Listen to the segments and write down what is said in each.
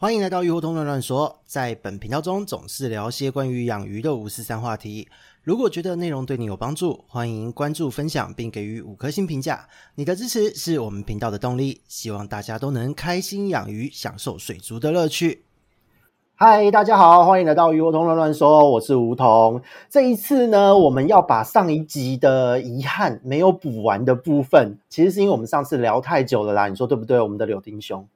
欢迎来到鱼活通乱乱说，在本频道中总是聊些关于养鱼的五四三话题。如果觉得内容对你有帮助，欢迎关注、分享并给予五颗星评价。你的支持是我们频道的动力。希望大家都能开心养鱼，享受水族的乐趣。嗨，大家好，欢迎来到鱼活通乱乱说，我是梧桐。这一次呢，我们要把上一集的遗憾没有补完的部分，其实是因为我们上次聊太久了啦，你说对不对？我们的柳丁兄。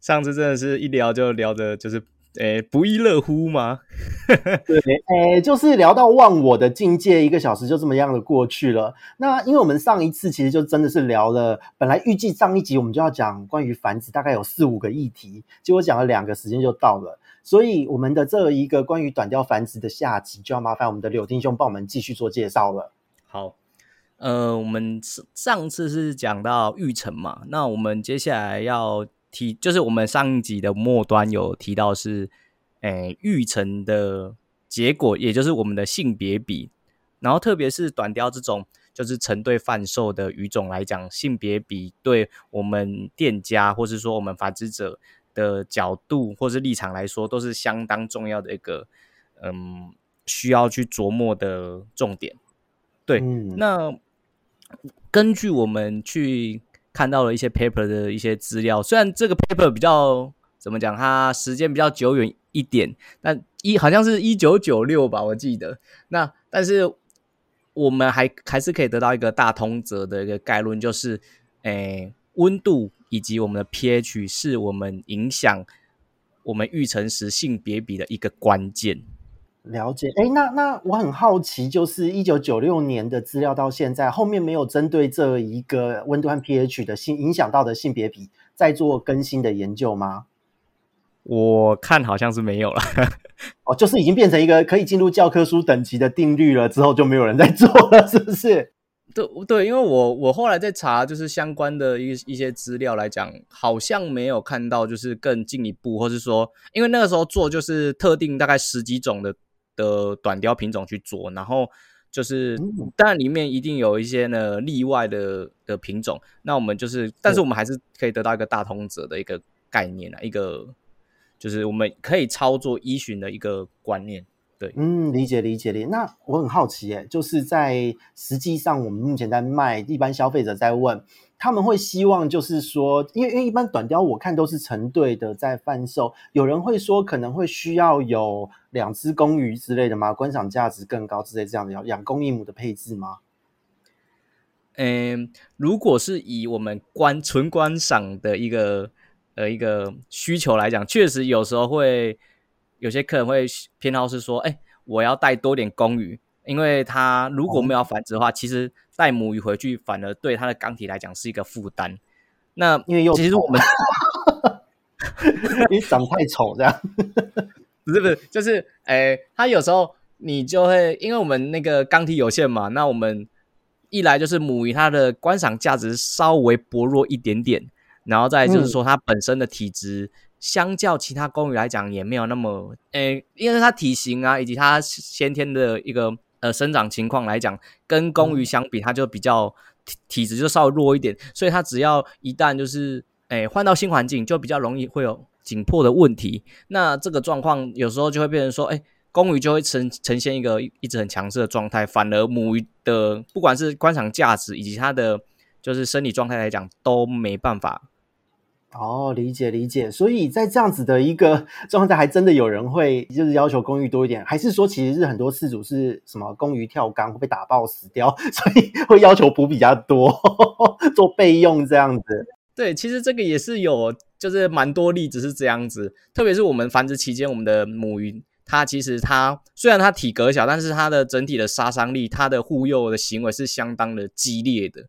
上次真的是一聊就聊的，就是诶不亦乐乎吗？对，诶就是聊到忘我的境界，一个小时就这么样的过去了。那因为我们上一次其实就真的是聊了，本来预计上一集我们就要讲关于繁殖，大概有四五个议题，结果讲了两个，时间就到了。所以我们的这一个关于短调繁殖的下集，就要麻烦我们的柳丁兄帮我们继续做介绍了。好，呃，我们上次是讲到育成嘛，那我们接下来要。提就是我们上一集的末端有提到是，诶育成的结果，也就是我们的性别比，然后特别是短雕这种就是成对贩售的鱼种来讲，性别比对我们店家或是说我们繁殖者的角度或是立场来说，都是相当重要的一个嗯需要去琢磨的重点。对，嗯、那根据我们去。看到了一些 paper 的一些资料，虽然这个 paper 比较怎么讲，它时间比较久远一点，但一好像是一九九六吧，我记得。那但是我们还还是可以得到一个大通则的一个概论，就是，诶，温度以及我们的 pH 是我们影响我们育成时性别比的一个关键。了解，哎，那那我很好奇，就是一九九六年的资料到现在，后面没有针对这一个温度和 pH 的性影响到的性别比再做更新的研究吗？我看好像是没有了。哦，就是已经变成一个可以进入教科书等级的定律了，之后就没有人在做了，是不是？对对，因为我我后来在查，就是相关的一一些资料来讲，好像没有看到就是更进一步，或是说，因为那个时候做就是特定大概十几种的。的短雕品种去做，然后就是，当然里面一定有一些呢例外的的品种。那我们就是，但是我们还是可以得到一个大通则的一个概念啊，一个就是我们可以操作依循的一个观念。对，嗯，理解理解理解。那我很好奇，哎，就是在实际上我们目前在卖，一般消费者在问。他们会希望，就是说，因为因为一般短雕我看都是成对的在贩售，有人会说可能会需要有两只公鱼之类的吗？观赏价值更高之类这样的要两公一母的配置吗？嗯，如果是以我们观纯观赏的一个呃一个需求来讲，确实有时候会有些客人会偏好是说，哎，我要带多点公鱼。因为它如果没有繁殖的话，哦、其实带母鱼回去反而对它的缸体来讲是一个负担。那因为又其实我们你 长太丑这样，不是不是，就是诶，它有时候你就会因为我们那个缸体有限嘛，那我们一来就是母鱼它的观赏价值稍微薄弱一点点，然后再就是说它本身的体质相较其他公鱼来讲也没有那么诶，因为它体型啊以及它先天的一个。呃，生长情况来讲，跟公鱼相比，它就比较体体质就稍微弱一点，所以它只要一旦就是，诶换到新环境，就比较容易会有紧迫的问题。那这个状况有时候就会变成说，诶公鱼就会呈呈现一个一直很强势的状态，反而母鱼的不管是观赏价值以及它的就是生理状态来讲，都没办法。哦，理解理解，所以在这样子的一个状态下，还真的有人会就是要求公鱼多一点，还是说其实是很多饲主是什么公鱼跳缸会被打爆死掉，所以会要求补比较多，做备用这样子。对，其实这个也是有，就是蛮多例子是这样子，特别是我们繁殖期间，我们的母鱼，它其实它虽然它体格小，但是它的整体的杀伤力，它的护幼的行为是相当的激烈的，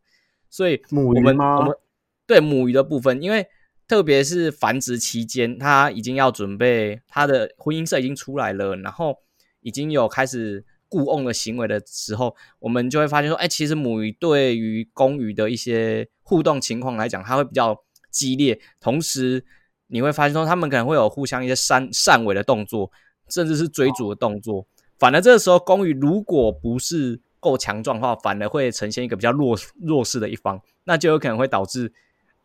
所以我们母鱼吗？我们对母鱼的部分，因为。特别是繁殖期间，它已经要准备它的婚姻色已经出来了，然后已经有开始固瓮的行为的时候，我们就会发现说，哎，其实母鱼对于公鱼的一些互动情况来讲，它会比较激烈。同时，你会发现说，他们可能会有互相一些扇扇尾的动作，甚至是追逐的动作。反而这个时候，公鱼如果不是够强壮的话，反而会呈现一个比较弱弱势的一方，那就有可能会导致。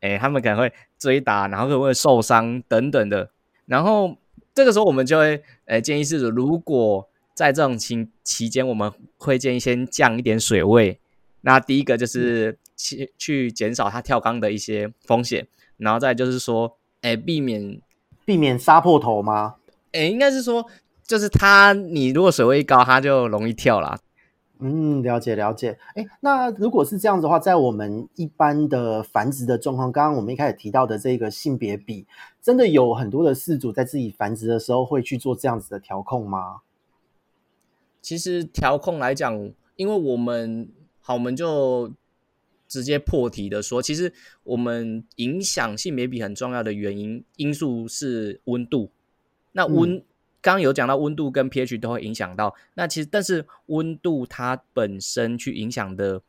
诶，他们可能会追打，然后可能会受伤等等的。然后这个时候我们就会呃建议是，如果在这种期期间，我们会建议先降一点水位。那第一个就是去去减少它跳缸的一些风险，然后再就是说，哎，避免避免杀破头吗？哎，应该是说，就是它你如果水位一高，它就容易跳啦。嗯，了解了解。哎，那如果是这样子的话，在我们一般的繁殖的状况，刚刚我们一开始提到的这个性别比，真的有很多的饲主在自己繁殖的时候会去做这样子的调控吗？其实调控来讲，因为我们好，我们就直接破题的说，其实我们影响性别比很重要的原因因素是温度。那温。嗯刚刚有讲到温度跟 pH 都会影响到，那其实但是温度它本身去影响的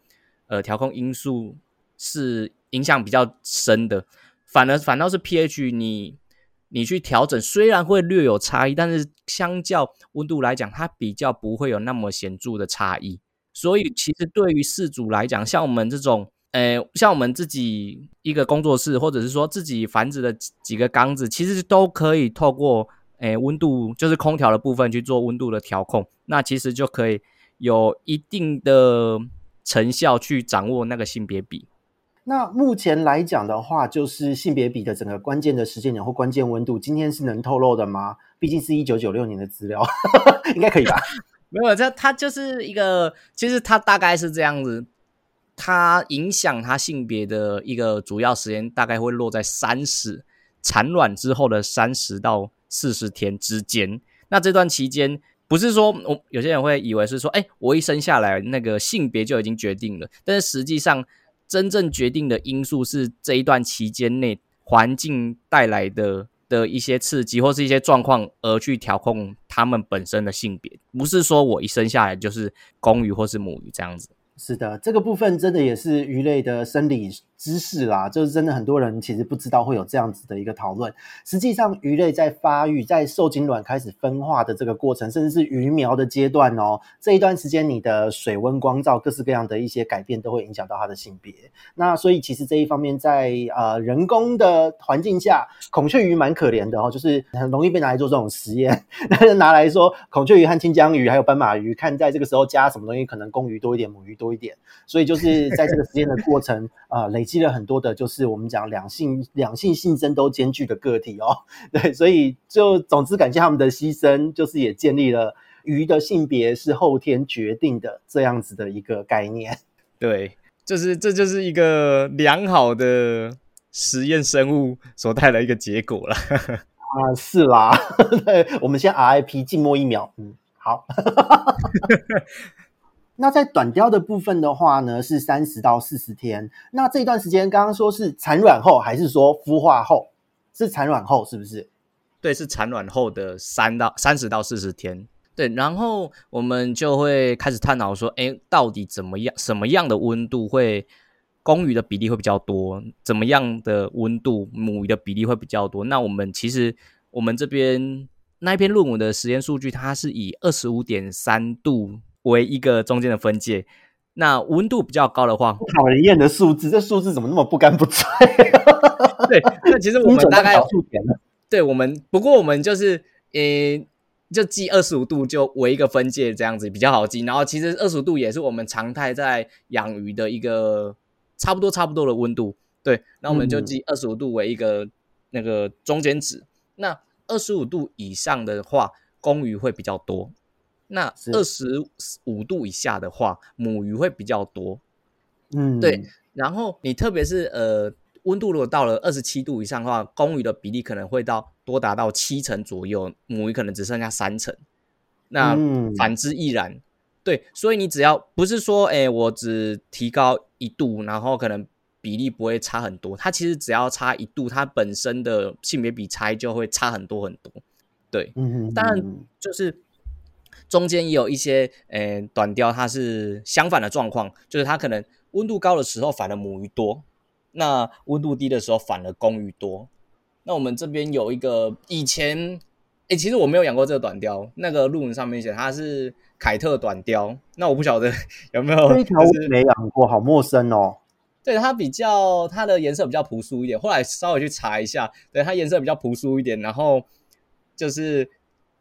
呃调控因素是影响比较深的，反而反倒是 pH 你你去调整虽然会略有差异，但是相较温度来讲，它比较不会有那么显著的差异。所以其实对于饲主来讲，像我们这种呃像我们自己一个工作室，或者是说自己繁殖的几个缸子，其实都可以透过。诶，温度就是空调的部分去做温度的调控，那其实就可以有一定的成效去掌握那个性别比。那目前来讲的话，就是性别比的整个关键的时间点或关键温度，今天是能透露的吗？毕竟是一九九六年的资料，应该可以吧？没有，这它就是一个，其实它大概是这样子，它影响它性别的一个主要时间大概会落在三十产卵之后的三十到。四十天之间，那这段期间不是说我有些人会以为是说，哎，我一生下来那个性别就已经决定了，但是实际上真正决定的因素是这一段期间内环境带来的的一些刺激或是一些状况而去调控他们本身的性别，不是说我一生下来就是公鱼或是母鱼这样子。是的，这个部分真的也是鱼类的生理知识啦，就是真的很多人其实不知道会有这样子的一个讨论。实际上，鱼类在发育、在受精卵开始分化的这个过程，甚至是鱼苗的阶段哦，这一段时间你的水温、光照、各式各样的一些改变，都会影响到它的性别。那所以其实这一方面在，呃人工的环境下，孔雀鱼蛮可怜的哦，就是很容易被拿来做这种实验，拿来说孔雀鱼和清江鱼还有斑马鱼，看在这个时候加什么东西，可能公鱼多一点，母鱼多一点。所以就是在这个实验的过程啊、呃，累积。了很多的，就是我们讲两性两性性征都兼具的个体哦，对，所以就总之感谢他们的牺牲，就是也建立了鱼的性别是后天决定的这样子的一个概念。对，就是这就是一个良好的实验生物所带来一个结果了。啊，是啦，对，我们先 RIP 静默一秒，嗯，好。那在短雕的部分的话呢，是三十到四十天。那这段时间刚刚说是产卵后，还是说孵化后？是产卵后，是不是？对，是产卵后的三到三十到四十天。对，然后我们就会开始探讨说，哎，到底怎么样？什么样的温度会公鱼的比例会比较多？怎么样的温度母鱼的比例会比较多？那我们其实我们这边那一篇论文的实验数据，它是以二十五点三度。为一个中间的分界，那温度比较高的话，讨人厌的数字，这数字怎么那么不干不脆？对，那其实我们大概对，我们不过我们就是呃，就记二十五度就为一个分界这样子比较好记。然后其实二十五度也是我们常态在养鱼的一个差不多差不多的温度。对，那我们就记二十五度为一个那个中间值。嗯、那二十五度以上的话，公鱼会比较多。那二十五度以下的话，母鱼会比较多。嗯，对。然后你特别是呃，温度如果到了二十七度以上的话，公鱼的比例可能会到多达到七成左右，母鱼可能只剩下三成。那反之亦然。嗯、对，所以你只要不是说，哎，我只提高一度，然后可能比例不会差很多。它其实只要差一度，它本身的性别比差就会差很多很多。对，嗯，当然就是。中间也有一些，呃、欸，短鲷它是相反的状况，就是它可能温度高的时候反而母鱼多，那温度低的时候反而公鱼多。那我们这边有一个以前，哎、欸，其实我没有养过这个短鲷，那个论文上面写它是凯特短鲷，那我不晓得 有没有这一条我没养过，好陌生哦。对，它比较它的颜色比较朴素一点，后来稍微去查一下，对，它颜色比较朴素一点，然后就是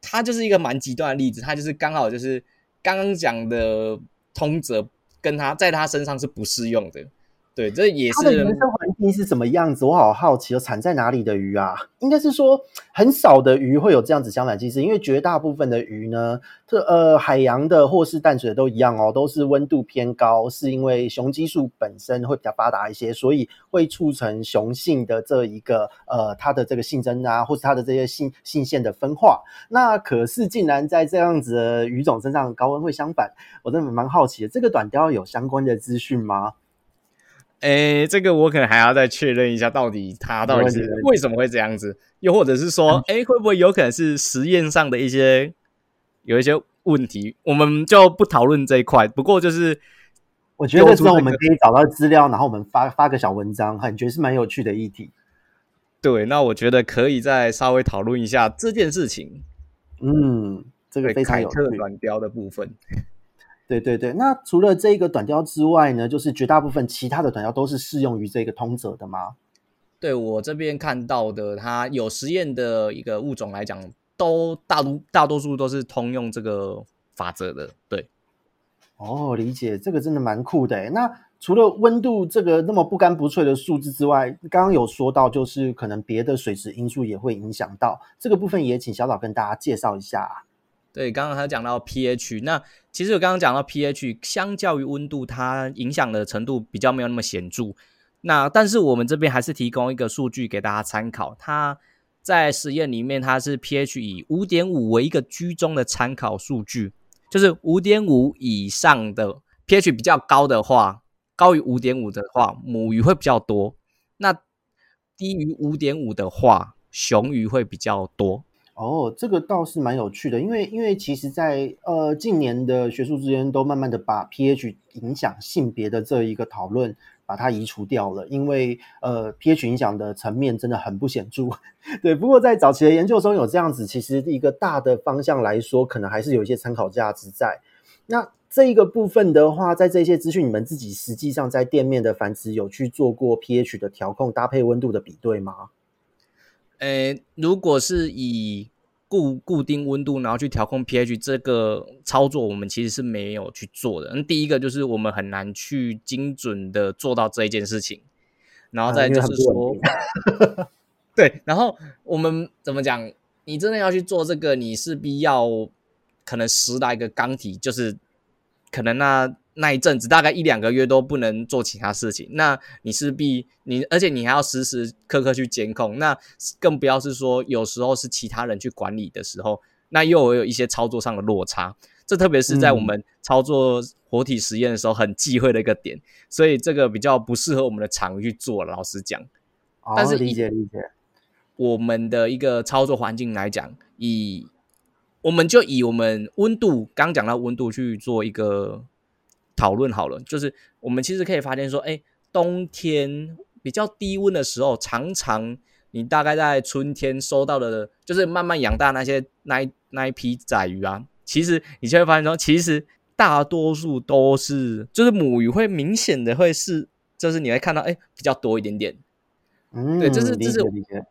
他就是一个蛮极端的例子，他就是刚好就是刚刚讲的通则跟他在他身上是不适用的。对，这也是它的原生环境是什么样子？我好好奇，有产在哪里的鱼啊？应该是说很少的鱼会有这样子相反机制，因为绝大部分的鱼呢，这呃海洋的或是淡水的都一样哦，都是温度偏高，是因为雄激素本身会比较发达一些，所以会促成雄性的这一个呃它的这个性征啊，或是它的这些性性腺的分化。那可是竟然在这样子的鱼种身上高温会相反，我真的蛮好奇的。这个短鯛有相关的资讯吗？诶，这个我可能还要再确认一下，到底他到底是为什么会这样子，又或者是说，哎，会不会有可能是实验上的一些有一些问题？我们就不讨论这一块。不过就是，我觉得之后我们可以找到资料，然后我们发发个小文章，感觉是蛮有趣的议题。对，那我觉得可以再稍微讨论一下这件事情。嗯，这个非常有趣。凯特短鯛的部分。对对对，那除了这个短鯛之外呢，就是绝大部分其他的短鯛都是适用于这个通则的吗？对，我这边看到的，它有实验的一个物种来讲，都大多大多数都是通用这个法则的。对，哦，理解，这个真的蛮酷的。那除了温度这个那么不干不脆的数字之外，刚刚有说到，就是可能别的水质因素也会影响到这个部分，也请小岛跟大家介绍一下。对，刚刚他讲到 pH，那其实我刚刚讲到 pH，相较于温度，它影响的程度比较没有那么显著。那但是我们这边还是提供一个数据给大家参考，它在实验里面，它是 pH 以五点五为一个居中的参考数据，就是五点五以上的 pH 比较高的话，高于五点五的话，母鱼会比较多；那低于五点五的话，雄鱼会比较多。哦，这个倒是蛮有趣的，因为因为其实在，呃近年的学术之间都慢慢的把 pH 影响性别的这一个讨论把它移除掉了，因为呃 pH 影响的层面真的很不显著。对，不过在早期的研究中有这样子，其实一个大的方向来说，可能还是有一些参考价值在。那这一个部分的话，在这些资讯，你们自己实际上在店面的繁殖有去做过 pH 的调控，搭配温度的比对吗？诶，如果是以固固定温度，然后去调控 pH 这个操作，我们其实是没有去做的。那第一个就是我们很难去精准的做到这一件事情，然后再就是说，啊、对，然后我们怎么讲？你真的要去做这个，你势必要可能十来个缸体，就是可能那。那一阵子大概一两个月都不能做其他事情，那你势必你，而且你还要时时刻刻去监控，那更不要是说有时候是其他人去管理的时候，那又有一些操作上的落差，这特别是在我们操作活体实验的时候很忌讳的一个点，所以这个比较不适合我们的场域去做，老实讲。但是理解理解，我们的一个操作环境来讲，以我们就以我们温度刚讲到温度去做一个。讨论好了，就是我们其实可以发现说，哎，冬天比较低温的时候，常常你大概在春天收到的，就是慢慢养大那些那一那一批仔鱼啊，其实你就会发现说，其实大多数都是，就是母鱼会明显的会是，就是你会看到，哎，比较多一点点，嗯，对，这是这是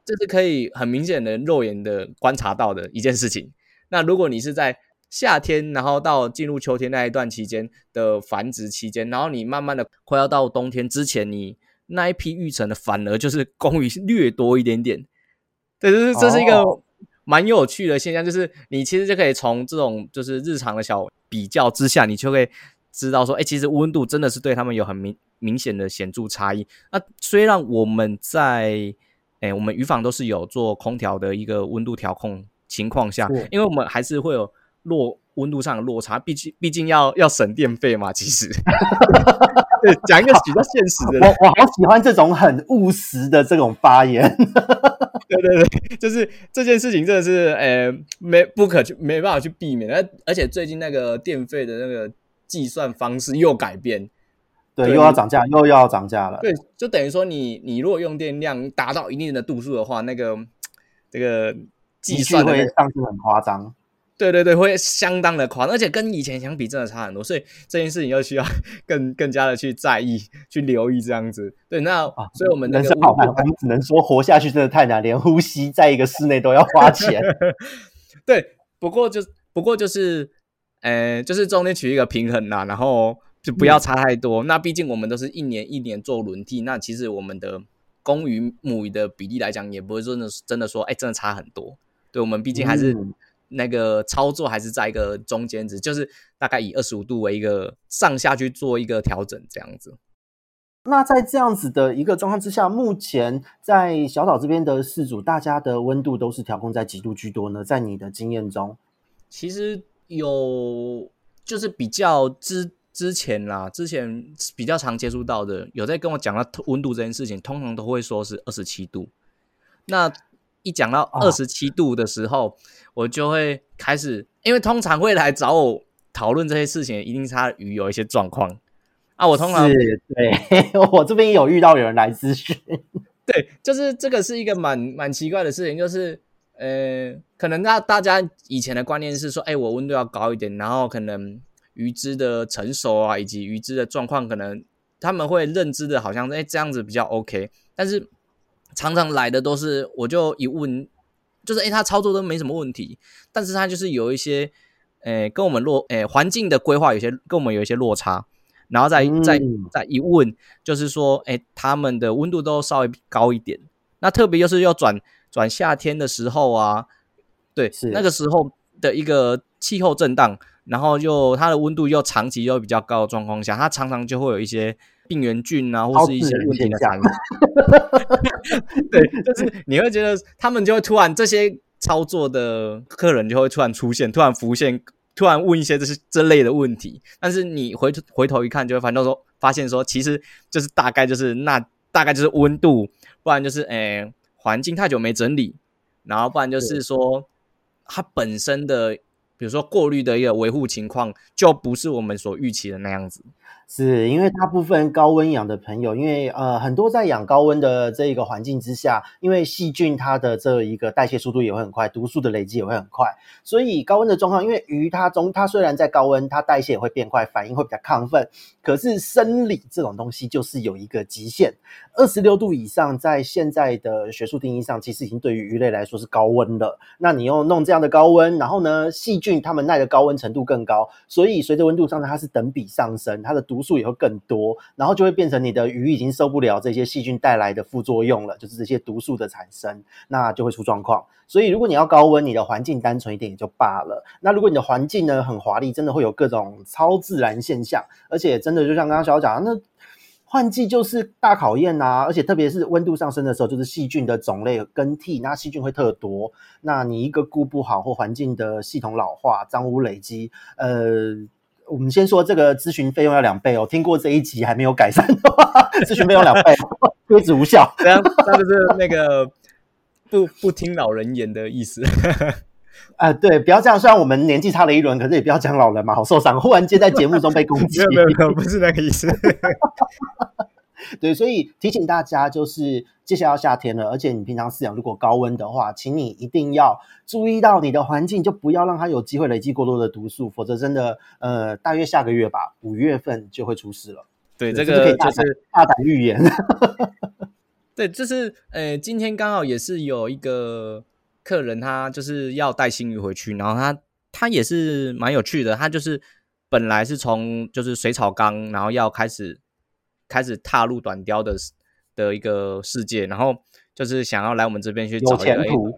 这是可以很明显的肉眼的观察到的一件事情。那如果你是在夏天，然后到进入秋天那一段期间的繁殖期间，然后你慢慢的快要到冬天之前，你那一批育成的反而就是公鱼略多一点点。对，就是这是一个蛮有趣的现象，就是你其实就可以从这种就是日常的小比较之下，你就会知道说，哎，其实温度真的是对他们有很明明显的显著差异。那虽然我们在哎，我们鱼房都是有做空调的一个温度调控情况下，因为我们还是会有。落温度上的落差，毕竟毕竟要要省电费嘛。其实，对，讲一个比较现实的，我我好喜欢这种很务实的这种发言。对对对，就是这件事情真的是，呃，没不可去，没办法去避免。而而且最近那个电费的那个计算方式又改变，对，对又要涨价，又要涨价了。对，就等于说你你如果用电量达到一定的度数的话，那个这个计算会上去很夸张。对对对，会相当的宽，而且跟以前相比，真的差很多。所以这件事情又需要 更更加的去在意、去留意这样子。对，那、啊、所以我们人生好难，我们只能说活下去真的太难，连呼吸在一个室内都要花钱。对，不过就不过就是，呃，就是中间取一个平衡啦，然后就不要差太多。嗯、那毕竟我们都是一年一年做轮替，那其实我们的。公鱼母鱼的比例来讲，也不会真的真的说，哎、欸，真的差很多。对，我们毕竟还是那个操作还是在一个中间值，嗯、就是大概以二十五度为一个上下去做一个调整这样子。那在这样子的一个状况之下，目前在小岛这边的四组，大家的温度都是调控在几度居多呢？在你的经验中，其实有就是比较之。之前啦，之前比较常接触到的，有在跟我讲到温度这件事情，通常都会说是二十七度。那一讲到二十七度的时候，哦、我就会开始，因为通常会来找我讨论这些事情，一定是他鱼有一些状况啊。我通常是对 我这边有遇到有人来咨询，对，就是这个是一个蛮蛮奇怪的事情，就是呃，可能大大家以前的观念是说，哎，我温度要高一点，然后可能。鱼只的成熟啊，以及鱼只的状况，可能他们会认知的，好像哎这样子比较 OK。但是常常来的都是，我就一问，就是哎他操作都没什么问题，但是他就是有一些，哎跟我们落，诶环境的规划有些跟我们有一些落差，然后再再再一问，就是说，哎他们的温度都稍微高一点，那特别就是要转转夏天的时候啊，对，是那个时候的一个气候震荡。然后又它的温度又长期又比较高的状况下，它常常就会有一些病原菌啊，或是一些问题的。对，就是你会觉得他们就会突然这些操作的客人就会突然出现，突然浮现，突然问一些这是这类的问题。但是你回回头一看，就会发现说，发现说其实就是大概就是那大概就是温度，不然就是诶环境太久没整理，然后不然就是说它本身的。比如说过滤的一个维护情况，就不是我们所预期的那样子。是因为大部分高温养的朋友，因为呃很多在养高温的这一个环境之下，因为细菌它的这一个代谢速度也会很快，毒素的累积也会很快，所以高温的状况，因为鱼它中它虽然在高温，它代谢也会变快，反应会比较亢奋，可是生理这种东西就是有一个极限，二十六度以上，在现在的学术定义上，其实已经对于鱼类来说是高温了。那你又弄这样的高温，然后呢，细菌它们耐的高温程度更高，所以随着温度上升，它是等比上升，它的毒素也会更多，然后就会变成你的鱼已经受不了这些细菌带来的副作用了，就是这些毒素的产生，那就会出状况。所以如果你要高温，你的环境单纯一点也就罢了。那如果你的环境呢很华丽，真的会有各种超自然现象，而且真的就像刚刚小小讲，那换季就是大考验呐、而且特别是温度上升的时候，就是细菌的种类更替，那细菌会特多，那你一个顾不好或环境的系统老化、脏污累积，呃。我们先说这个咨询费用要两倍哦，听过这一集还没有改善的话，咨询费用两倍，推迟无效。这样，这就是那个不不听老人言的意思。啊、呃，对，不要这样。虽然我们年纪差了一轮，可是也不要讲老人嘛，好受伤。忽然间在节目中被攻击，没有没有，不是那个意思。对，所以提醒大家，就是接下来要夏天了，而且你平常饲养如果高温的话，请你一定要注意到你的环境，就不要让它有机会累积过多的毒素，否则真的，呃，大约下个月吧，五月份就会出事了。对，这个就是大胆预言。对，就是呃，今天刚好也是有一个客人，他就是要带新鱼回去，然后他他也是蛮有趣的，他就是本来是从就是水草缸，然后要开始。开始踏入短雕的的一个世界，然后就是想要来我们这边去找一个 有前途，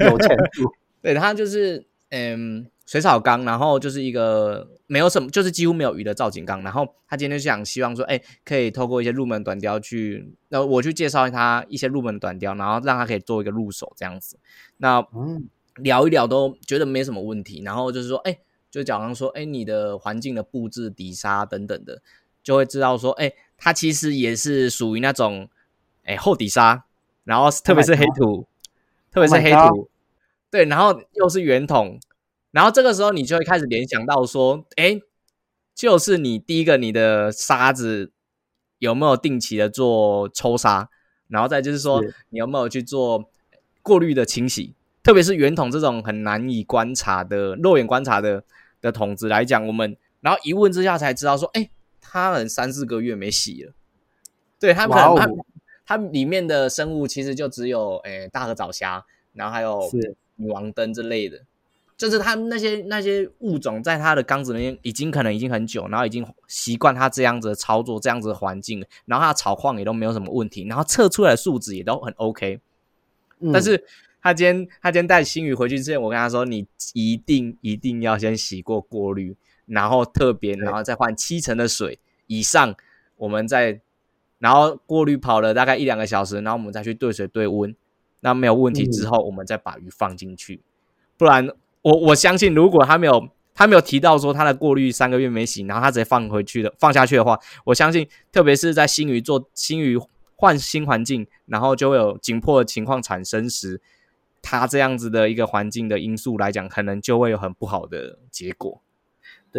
有前途。对，他就是嗯水草缸，然后就是一个没有什么，就是几乎没有鱼的造景缸。然后他今天就想希望说，哎，可以透过一些入门短雕去，那我去介绍他一些入门短雕，然后让他可以做一个入手这样子。那嗯，聊一聊都觉得没什么问题。然后就是说，哎，就假如说，哎，你的环境的布置、底沙等等的。就会知道说，哎、欸，它其实也是属于那种，哎、欸，厚底沙，然后特别是黑土，oh、特别是黑土，oh、对，然后又是圆筒，然后这个时候你就会开始联想到说，哎、欸，就是你第一个你的沙子有没有定期的做抽沙，然后再就是说你有没有去做过滤的清洗，特别是圆筒这种很难以观察的、肉眼观察的的筒子来讲，我们然后一问之下才知道说，哎，它可能三四个月没洗了。对，它可能它它里面的生物其实就只有诶大和藻虾，然后还有女王灯之类的。就是它那些那些物种在它的缸子里面已经可能已经很久，然后已经习惯它这样子的操作，这样子的环境，然后它的草况也都没有什么问题，然后测出来的数值也都很 OK。嗯、但是他今天他今天带新鱼回去之前，我跟他说，你一定一定要先洗过过滤，然后特别然后再换七成的水以上，我们再然后过滤跑了大概一两个小时，然后我们再去兑水兑温，那没有问题之后，我们再把鱼放进去，不然。我我相信，如果他没有他没有提到说他的过滤三个月没洗，然后他直接放回去的放下去的话，我相信，特别是在新鱼做新鱼换新环境，然后就会有紧迫的情况产生时，他这样子的一个环境的因素来讲，可能就会有很不好的结果。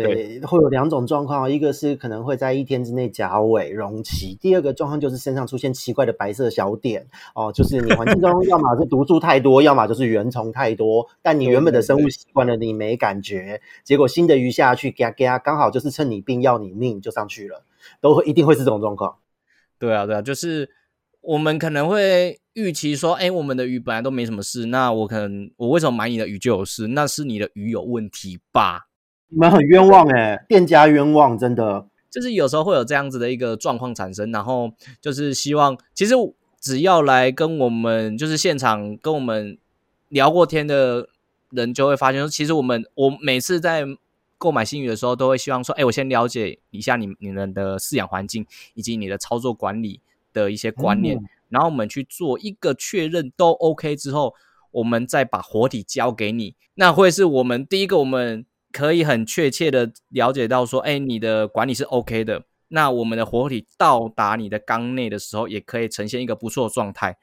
对，会有两种状况，一个是可能会在一天之内甲尾溶鳍，第二个状况就是身上出现奇怪的白色小点哦，就是你环境中要么是毒素太多，要么就是原虫太多，但你原本的生物习惯了，你没感觉，结果新的鱼下去，嘎嘎，刚好就是趁你病要你命就上去了，都会一定会是这种状况。对啊，对啊，就是我们可能会预期说，哎，我们的鱼本来都没什么事，那我可能我为什么买你的鱼就有事？那是你的鱼有问题吧？你们很冤枉哎、欸，店家冤枉，真的。就是有时候会有这样子的一个状况产生，然后就是希望，其实只要来跟我们，就是现场跟我们聊过天的人，就会发现说，其实我们我每次在购买新鱼的时候，都会希望说，哎，我先了解一下你你们的饲养环境以及你的操作管理的一些观念，嗯、然后我们去做一个确认都 OK 之后，我们再把活体交给你，那会是我们第一个我们。可以很确切的了解到说，哎，你的管理是 OK 的。那我们的活体到达你的缸内的时候，也可以呈现一个不错的状态。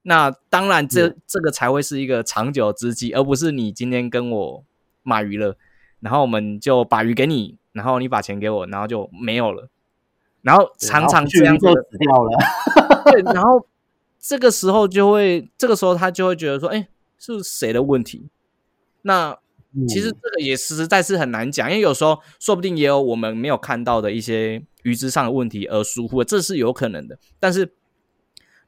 那当然这，这、个才会是一个长久之计，而不是你今天跟我买鱼了，然后我们就把鱼给你，然后你把钱给我，然后就没有了。然后常常这样子就死掉了。对，然后这个时候就会，这个时候他就会觉得说，哎，是谁的问题？那。其实这个也实在是很难讲，因为有时候说不定也有我们没有看到的一些鱼之上的问题而疏忽，这是有可能的。但是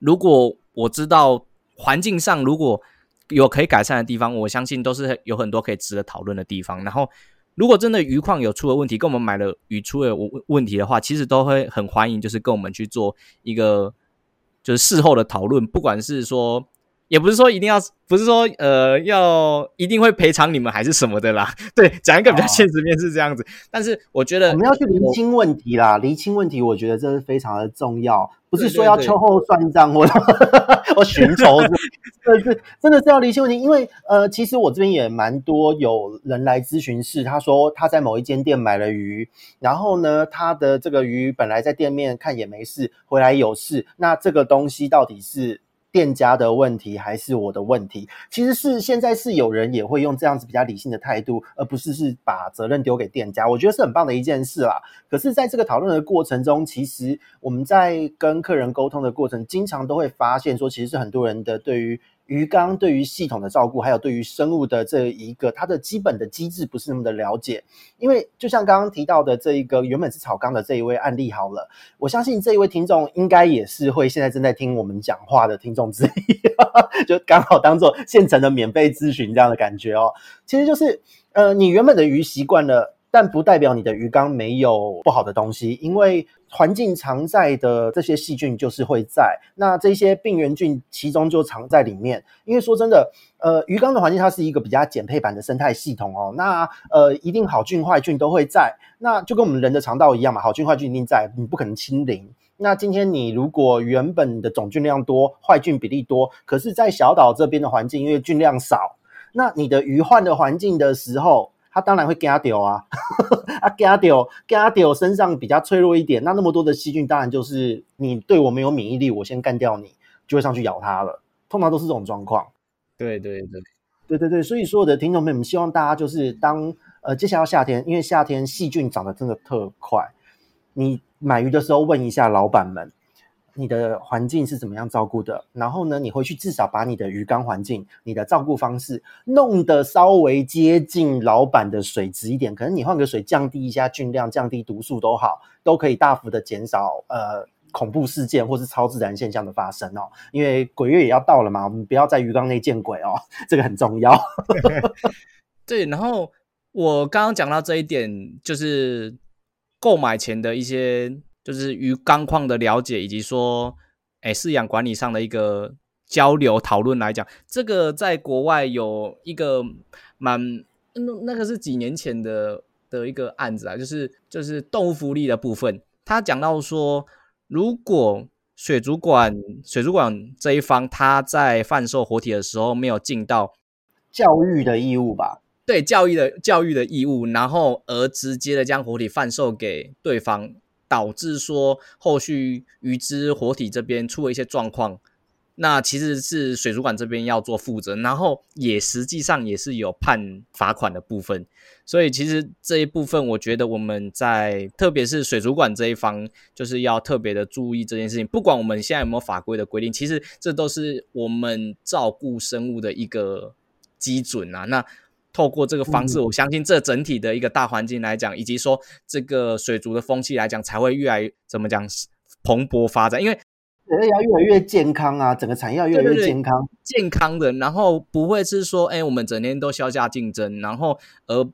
如果我知道环境上如果有可以改善的地方，我相信都是有很多可以值得讨论的地方。然后如果真的鱼况有出了问题，跟我们买了鱼出了问题的话，其实都会很欢迎，就是跟我们去做一个就是事后的讨论，不管是说。也不是说一定要，不是说呃要一定会赔偿你们还是什么的啦。对，讲一个比较现实面是这样子。哦、但是我觉得我们要去厘清问题啦，厘清问题，我觉得这是非常的重要。不是说要秋后算账或或 寻仇，这是真的是要厘清问题。因为呃，其实我这边也蛮多有人来咨询室，他说他在某一间店买了鱼，然后呢，他的这个鱼本来在店面看也没事，回来有事。那这个东西到底是？店家的问题还是我的问题？其实是现在是有人也会用这样子比较理性的态度，而不是是把责任丢给店家。我觉得是很棒的一件事啦。可是，在这个讨论的过程中，其实我们在跟客人沟通的过程，经常都会发现说，其实是很多人的对于。鱼缸对于系统的照顾，还有对于生物的这一个它的基本的机制不是那么的了解，因为就像刚刚提到的这一个原本是草缸的这一位案例好了，我相信这一位听众应该也是会现在正在听我们讲话的听众之一，就刚好当做现成的免费咨询这样的感觉哦。其实就是呃，你原本的鱼习惯了。但不代表你的鱼缸没有不好的东西，因为环境常在的这些细菌就是会在，那这些病原菌其中就藏在里面。因为说真的，呃，鱼缸的环境它是一个比较简配版的生态系统哦，那呃，一定好菌坏菌都会在，那就跟我们人的肠道一样嘛，好菌坏菌一定在，你不可能清零。那今天你如果原本的总菌量多，坏菌比例多，可是在小岛这边的环境因为菌量少，那你的鱼换的环境的时候。他当然会惊到啊，啊惊到惊到身上比较脆弱一点，那那么多的细菌，当然就是你对我没有免疫力，我先干掉你，就会上去咬它了。通常都是这种状况。对对对对对对，所以所有的听众朋友们，希望大家就是当呃接下来夏天，因为夏天细菌长得真的特快，你买鱼的时候问一下老板们，你的环境是怎么样照顾的，然后呢，你回去至少把你的鱼缸环境、你的照顾方式弄得稍微接近老板的水质一点，可能你换个水，降低一下菌量，降低毒素都好，都可以大幅的减少呃恐怖事件或是超自然现象的发生哦。因为鬼月也要到了嘛，我们不要在鱼缸内见鬼哦，这个很重要。对，然后我刚刚讲到这一点，就是购买前的一些。就是鱼缸况的了解，以及说，哎，饲养管理上的一个交流讨论来讲，这个在国外有一个蛮那那个是几年前的的一个案子啊，就是就是动物福利的部分，他讲到说，如果水族馆水族馆这一方他在贩售活体的时候没有尽到教育的义务吧？对，教育的教育的义务，然后而直接的将活体贩售给对方。导致说后续鱼只活体这边出了一些状况，那其实是水族馆这边要做负责，然后也实际上也是有判罚款的部分，所以其实这一部分我觉得我们在特别是水族馆这一方，就是要特别的注意这件事情。不管我们现在有没有法规的规定，其实这都是我们照顾生物的一个基准啊。那透过这个方式，我相信这整体的一个大环境来讲，以及说这个水族的风气来讲，才会越来越怎么讲蓬勃发展。因为人要越来越健康啊，整个产业要越来越健康，对对对，健康的，然后不会是说，哎，我们整天都削价竞争，然后而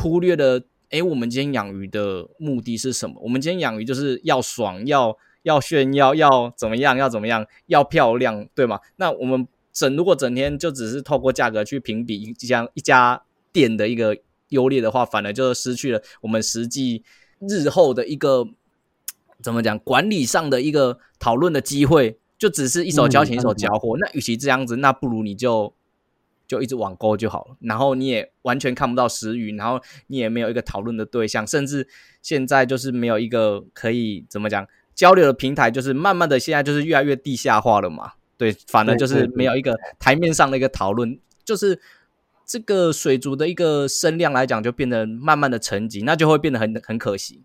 忽略了，哎，我们今天养鱼的目的是什么？我们今天养鱼就是要爽，要要炫耀，要怎么样，要怎么样，要漂亮，对吗？那我们。整如果整天就只是透过价格去评比一家一家店的一个优劣的话，反而就失去了我们实际日后的一个怎么讲管理上的一个讨论的机会，就只是一手交钱一手交货。嗯、那与其这样子，那不如你就就一直网购就好了。然后你也完全看不到食鱼，然后你也没有一个讨论的对象，甚至现在就是没有一个可以怎么讲交流的平台，就是慢慢的现在就是越来越地下化了嘛。对，反而就是没有一个台面上的一个讨论，就是这个水族的一个声量来讲，就变得慢慢的沉寂，那就会变得很很可惜。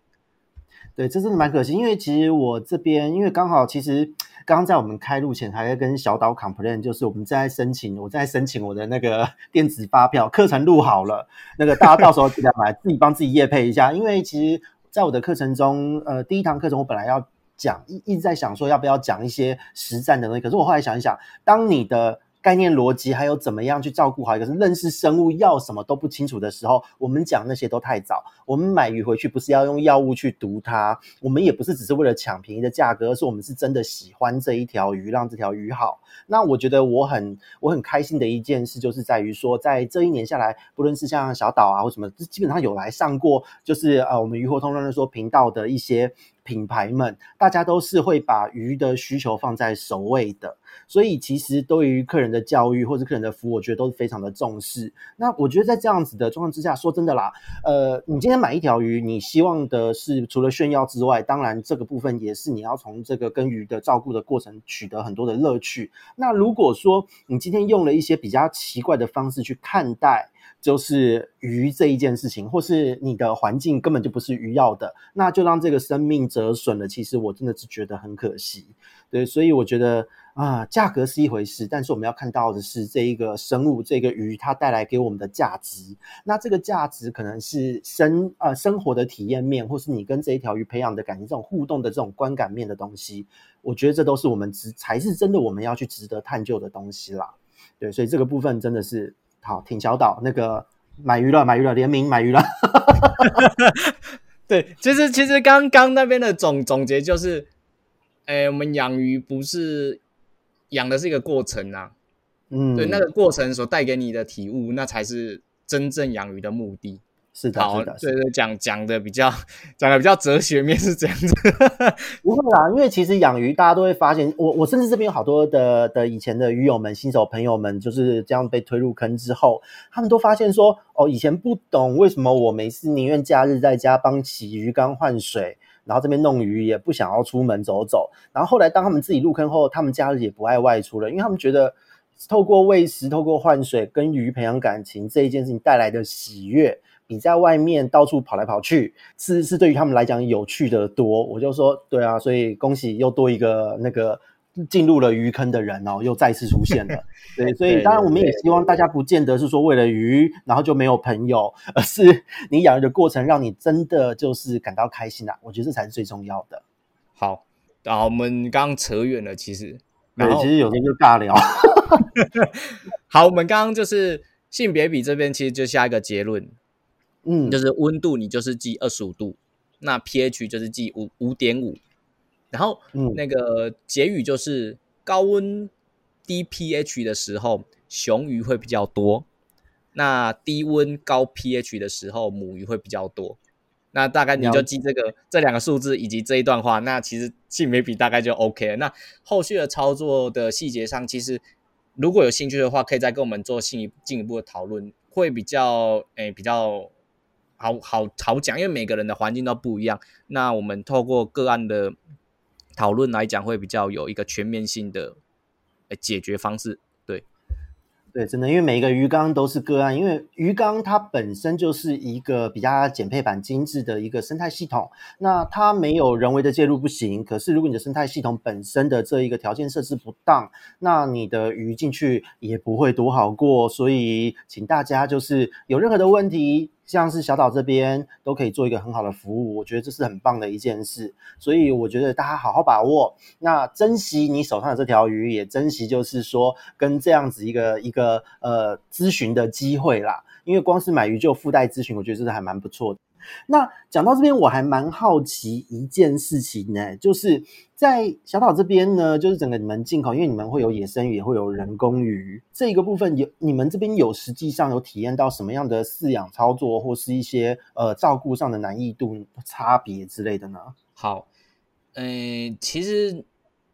对，这真的蛮可惜，因为其实我这边，因为刚好其实刚刚在我们开录前还在跟小岛 complain，就是我们在申请，我在申请我的那个 电子发票，课程录好了，那个大家到时候记得买，自己帮自己业配一下，因为其实在我的课程中，呃，第一堂课程我本来要。讲一一直在想说要不要讲一些实战的东西，可是我后来想一想，当你的概念逻辑还有怎么样去照顾好一个是认识生物要什么都不清楚的时候，我们讲那些都太早。我们买鱼回去不是要用药物去毒它，我们也不是只是为了抢便宜的价格，而是我们是真的喜欢这一条鱼，让这条鱼好。那我觉得我很我很开心的一件事，就是在于说，在这一年下来，不论是像小岛啊或什么，基本上有来上过，就是呃我们鱼活通乱乱说频道的一些品牌们，大家都是会把鱼的需求放在首位的。所以其实对于客人的教育或者客人的服务，我觉得都是非常的重视。那我觉得在这样子的状况之下，说真的啦，呃，你今天买一条鱼，你希望的是除了炫耀之外，当然这个部分也是你要从这个跟鱼的照顾的过程取得很多的乐趣。那如果说你今天用了一些比较奇怪的方式去看待，就是鱼这一件事情，或是你的环境根本就不是鱼要的，那就让这个生命折损了。其实我真的是觉得很可惜。对，所以我觉得。啊，价格是一回事，但是我们要看到的是这一个生物，这个鱼它带来给我们的价值。那这个价值可能是生呃生活的体验面，或是你跟这一条鱼培养的感情，这种互动的这种观感面的东西。我觉得这都是我们值才是真的我们要去值得探究的东西啦。对，所以这个部分真的是好，挺小岛那个买鱼了，买鱼了，联名买鱼了。对，其实其实刚刚那边的总总结就是，哎，我们养鱼不是。养的是一个过程啊，嗯，对，那个过程所带给你的体悟，那才是真正养鱼的目的。是的，好，是的，对对，讲讲的比较讲的比较哲学面是这样子。不会啦，因为其实养鱼大家都会发现，我我甚至这边有好多的的以前的鱼友们、新手朋友们，就是这样被推入坑之后，他们都发现说，哦，以前不懂为什么我每次宁愿假日在家帮洗鱼缸换水。然后这边弄鱼也不想要出门走走，然后后来当他们自己入坑后，他们假日也不爱外出了，因为他们觉得透过喂食、透过换水跟鱼培养感情这一件事情带来的喜悦，比在外面到处跑来跑去是是对于他们来讲有趣的多。我就说，对啊，所以恭喜又多一个那个。进入了鱼坑的人哦，又再次出现了。对，所以当然我们也希望大家不见得是说为了鱼，然后就没有朋友，而是 你养鱼的过程让你真的就是感到开心啊。我觉得这才是最重要的。好，然后我们刚刚扯远了，其实，对，其实有些就尬聊。好，我们刚刚就是性别比这边其实就下一个结论，嗯，就是温度你就是记二十五度，那 pH 就是记五五点五。然后，那个结语就是高温低 pH 的时候，雄鱼会比较多；那低温高 pH 的时候，母鱼会比较多。那大概你就记这个这两个数字以及这一段话，那其实性别比大概就 OK 了。那后续的操作的细节上，其实如果有兴趣的话，可以再跟我们做进一进一步的讨论，会比较诶比较好好好讲，因为每个人的环境都不一样。那我们透过个案的。讨论来讲会比较有一个全面性的解决方式，对，对，真的，因为每一个鱼缸都是个案，因为鱼缸它本身就是一个比较简配版精致的一个生态系统，那它没有人为的介入不行，可是如果你的生态系统本身的这一个条件设置不当，那你的鱼进去也不会多好过，所以请大家就是有任何的问题。像是小岛这边都可以做一个很好的服务，我觉得这是很棒的一件事，所以我觉得大家好好把握，那珍惜你手上的这条鱼，也珍惜就是说跟这样子一个一个呃咨询的机会啦，因为光是买鱼就附带咨询，我觉得这是还蛮不错的。那讲到这边，我还蛮好奇一件事情呢，就是在小岛这边呢，就是整个你们进口，因为你们会有野生鱼，也会有人工鱼，这个部分有你们这边有实际上有体验到什么样的饲养操作，或是一些呃照顾上的难易度差别之类的呢？好，嗯、其实。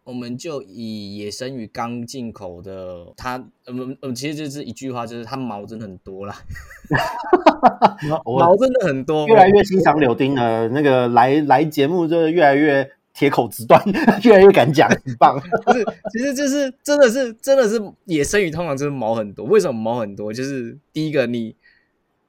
我们就以野生鱼刚进口的，它，嗯嗯，其实就是一句话，就是它毛真的很多啦，毛真的很多，越来越欣赏柳丁了。那个来来节目就越来越铁口直断，越来越敢讲，很棒。不是，其实就是真的是真的是野生鱼通常就是毛很多。为什么毛很多？就是第一个，你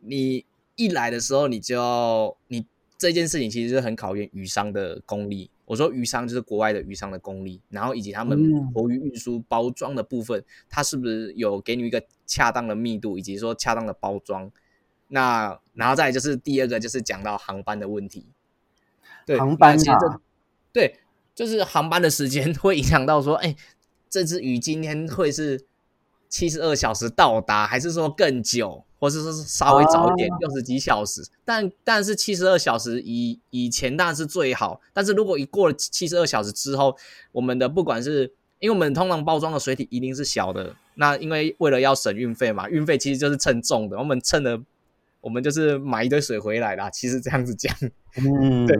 你一来的时候，你就要你这件事情其实是很考验鱼商的功力。我说鱼商就是国外的鱼商的功力，然后以及他们活鱼运输包装的部分，嗯，它是不是有给你一个恰当的密度，以及说恰当的包装？那然后再就是第二个就是讲到航班的问题，对，航班啊，对，就是航班的时间 会影响到说，哎，这只鱼今天会是七十二小时到达，还是说更久？或是说是稍微早一点，六十几小时，但但是七十二小时以以前当然是最好。但是如果一过了七十二小时之后，我们的不管是因为我们通常包装的水体一定是小的，那因为为了要省运费嘛，运费其实就是称重的。我们称的，我们就是买一堆水回来啦。其实这样子讲，嗯，对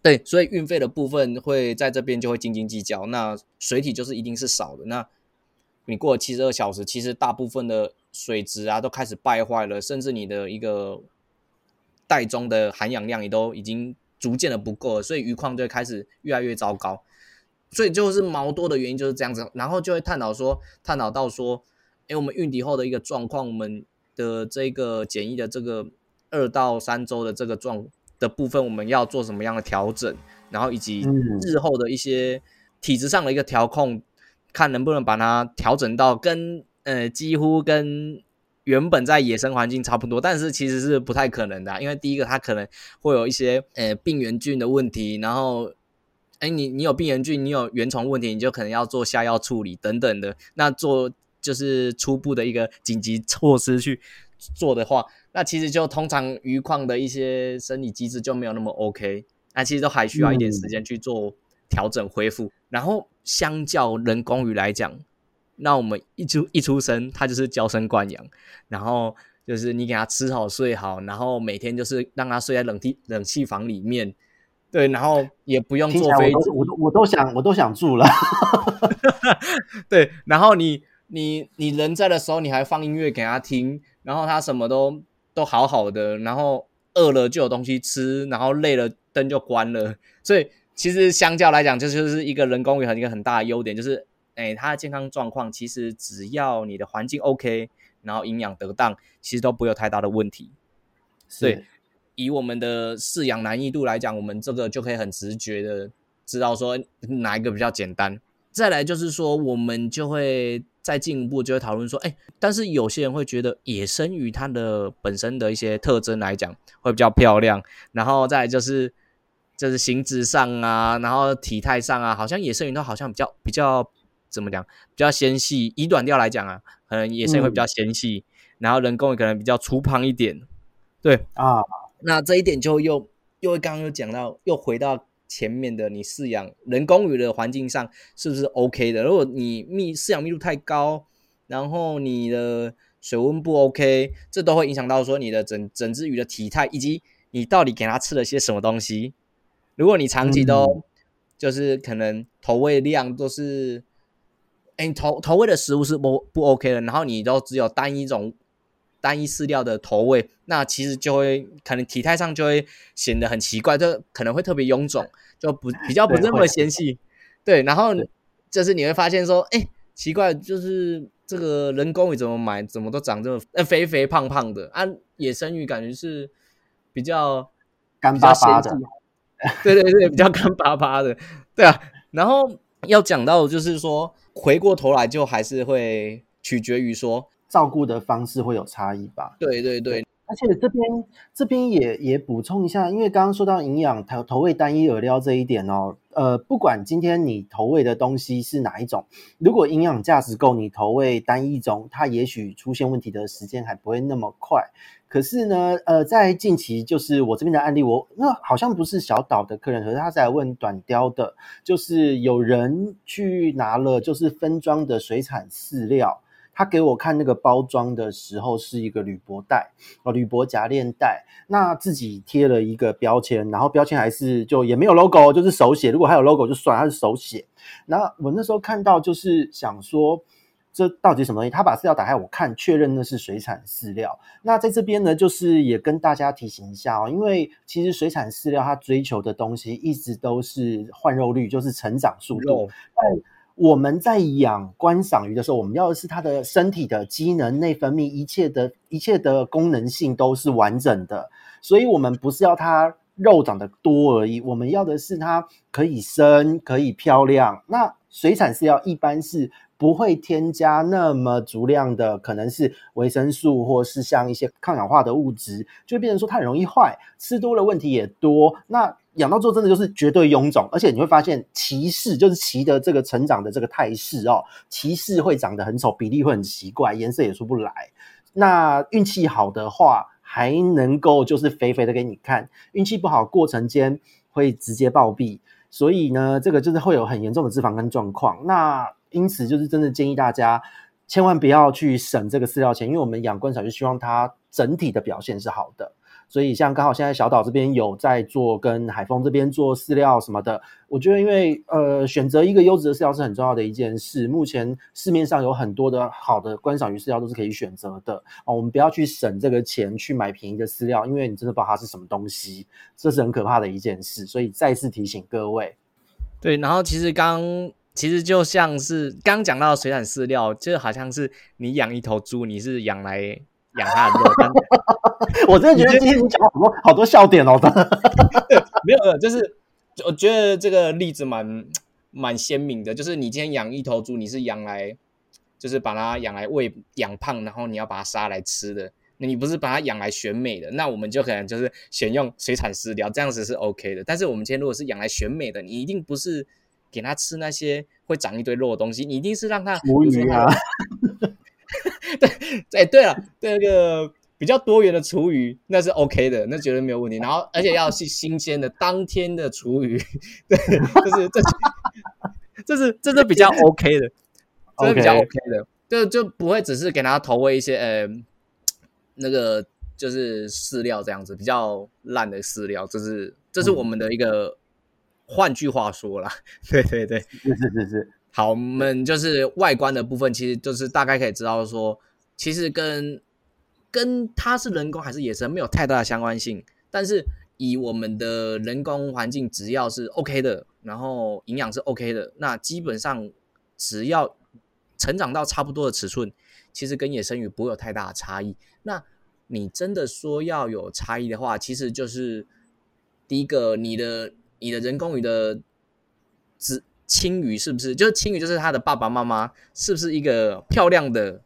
对，所以运费的部分会在这边就会斤斤计较。那水体就是一定是少的。那你过了七十二小时，其实大部分的。水质啊，都开始败坏了，甚至你的一个袋中的含氧量也都已经逐渐的不够了，所以鱼况就会开始越来越糟糕。所以就是毛多的原因就是这样子，然后就会探讨说，探讨到说，哎，我们运抵后的一个状况，我们的这个检疫的这个二到三周的这个状的部分，我们要做什么样的调整，然后以及日后的一些体质上的一个调控，看能不能把它调整到跟。呃，几乎跟原本在野生环境差不多，但是其实是不太可能的，因为第一个它可能会有一些呃病原菌的问题，然后，哎，你你有病原菌，你有原虫问题，你就可能要做下药处理等等的。那做就是初步的一个紧急措施去做的话，那其实就通常鱼况的一些生理机制就没有那么 OK，那其实都还需要一点时间去做调整恢复。然后相较人工鱼来讲。那我们一出一出生，它就是娇生惯养，然后就是你给它吃好睡好，然后每天就是让它睡在冷气冷气房里面，对，然后也不用坐飞机，我都我都想我都想住了，对，然后你你你人在的时候，你还放音乐给它听，然后它什么都都好好的，然后饿了就有东西吃，然后累了灯就关了，所以其实相较来讲，这就是一个人工鱼很一个很大的优点，就是。哎，它的健康状况其实只要你的环境 OK，然后营养得当，其实都不会有太大的问题。所以以我们的饲养难易度来讲，我们这个就可以很直觉的知道说哪一个比较简单。再来就是说，我们就会再进一步就会讨论说，哎，但是有些人会觉得野生鱼它的本身的一些特征来讲会比较漂亮，然后再来就是就是形质上啊，然后体态上啊，好像野生鱼都好像比较比较怎么讲，比较纤细。以短调来讲啊，可能野生鱼会比较纤细，嗯、然后人工鱼可能比较粗胖一点。对啊，那这一点就又又刚刚又讲到，又回到。前面的你饲养人工鱼的环境上是不是 OK 的？如果你密饲养密度太高，然后你的水温不 OK，这都会影响到说你的整整只鱼的体态，以及你到底给它吃了些什么东西。如果你长期都就是可能投喂量都是，哎、嗯，投投喂的食物是不不 OK 的，然后你都只有单一种。单一饲料的投喂，那其实就会可能体态上就会显得很奇怪，就可能会特别臃肿，就不比较不那么纤细。对，然后就是你会发现说，哎，奇怪，就是这个人工鱼怎么买，怎么都长这么呃肥肥胖胖的啊？野生鱼感觉是比较干巴巴的，对对对，比较干巴巴的，对啊。然后要讲到就是说，回过头来就还是会取决于说。照顾的方式会有差异吧？对对对，而且这边这边也也补充一下，因为刚刚说到营养投投喂单一饵料这一点哦，呃，不管今天你投喂的东西是哪一种，如果营养价值够，你投喂单一种，它也许出现问题的时间还不会那么快。可是呢，呃，在近期就是我这边的案例，我那好像不是小岛的客人，可是他在问短鯛的，就是有人去拿了就是分装的水产饲料。他给我看那个包装的时候是一个铝箔袋哦，铝箔夹链袋，那自己贴了一个标签，然后标签还是就也没有 logo，就是手写。如果还有 logo 就算，它是手写。那我那时候看到就是想说，这到底什么东西？他把饲料打开，我看确认那是水产饲料。那在这边呢，就是也跟大家提醒一下哦，因为其实水产饲料它追求的东西一直都是换肉率，就是成长速度，但我们在养观赏鱼的时候，我们要的是它的身体的机能、内分泌，一切的一切的功能性都是完整的。所以，我们不是要它肉长得多而已，我们要的是它可以生、可以漂亮。那水产饲料一般是不会添加那么足量的，可能是维生素或是像一些抗氧化的物质，就变成说它很容易坏，吃多了问题也多。那养到之后真的就是绝对臃肿，而且你会发现骑士就是骑的这个成长的这个态势哦，骑士会长得很丑，比例会很奇怪，颜色也出不来。那运气好的话，还能够就是肥肥的给你看；运气不好，过程间会直接暴毙。所以呢，这个就是会有很严重的脂肪肝状况。那因此就是真的建议大家千万不要去省这个饲料钱，因为我们养观赏就希望它整体的表现是好的。所以，像刚好现在小岛这边有在做，跟海丰这边做饲料什么的，我觉得因为呃选择一个优质的饲料是很重要的一件事。目前市面上有很多的好的观赏鱼饲料都是可以选择的哦。我们不要去省这个钱去买便宜的饲料，因为你真的不知道它是什么东西，这是很可怕的一件事。所以再次提醒各位，对。然后其实刚其实就像是刚讲到水产饲料，就好像是你养一头猪，你是养来。养它的肉，我真的觉得今天你讲了好多好多笑点哦，真的没有 没有，就是我觉得这个例子蛮蛮鲜明的，就是你今天养一头猪，你是养来就是把它养来喂养胖，然后你要把它杀来吃的，你不是把它养来选美的，那我们就可能就是选用水产饲料，这样子是 OK 的。但是我们今天如果是养来选美的，你一定不是给它吃那些会长一堆肉的东西，你一定是让它无鱼啊。对，哎，对了，对那个比较多元的厨余，那是 OK 的，那绝对没有问题。然后，而且要是新鲜的，当天的厨余，对，就是这是，这是这是比较 OK 的，这是比较 OK 的，就就不会只是给他投喂一些呃那个就是饲料这样子，比较烂的饲料，这是这是我们的一个，换句话说啦，对 对对，是是是是。好，我们就是外观的部分，其实就是大概可以知道说，其实跟跟它是人工还是野生没有太大的相关性。但是以我们的人工环境，只要是 OK 的，然后营养是 OK 的，那基本上只要成长到差不多的尺寸，其实跟野生鱼不会有太大的差异。那你真的说要有差异的话，其实就是第一个，你的你的人工鱼的子青鱼是不是？就是青鱼，就是他的爸爸妈妈是不是一个漂亮的，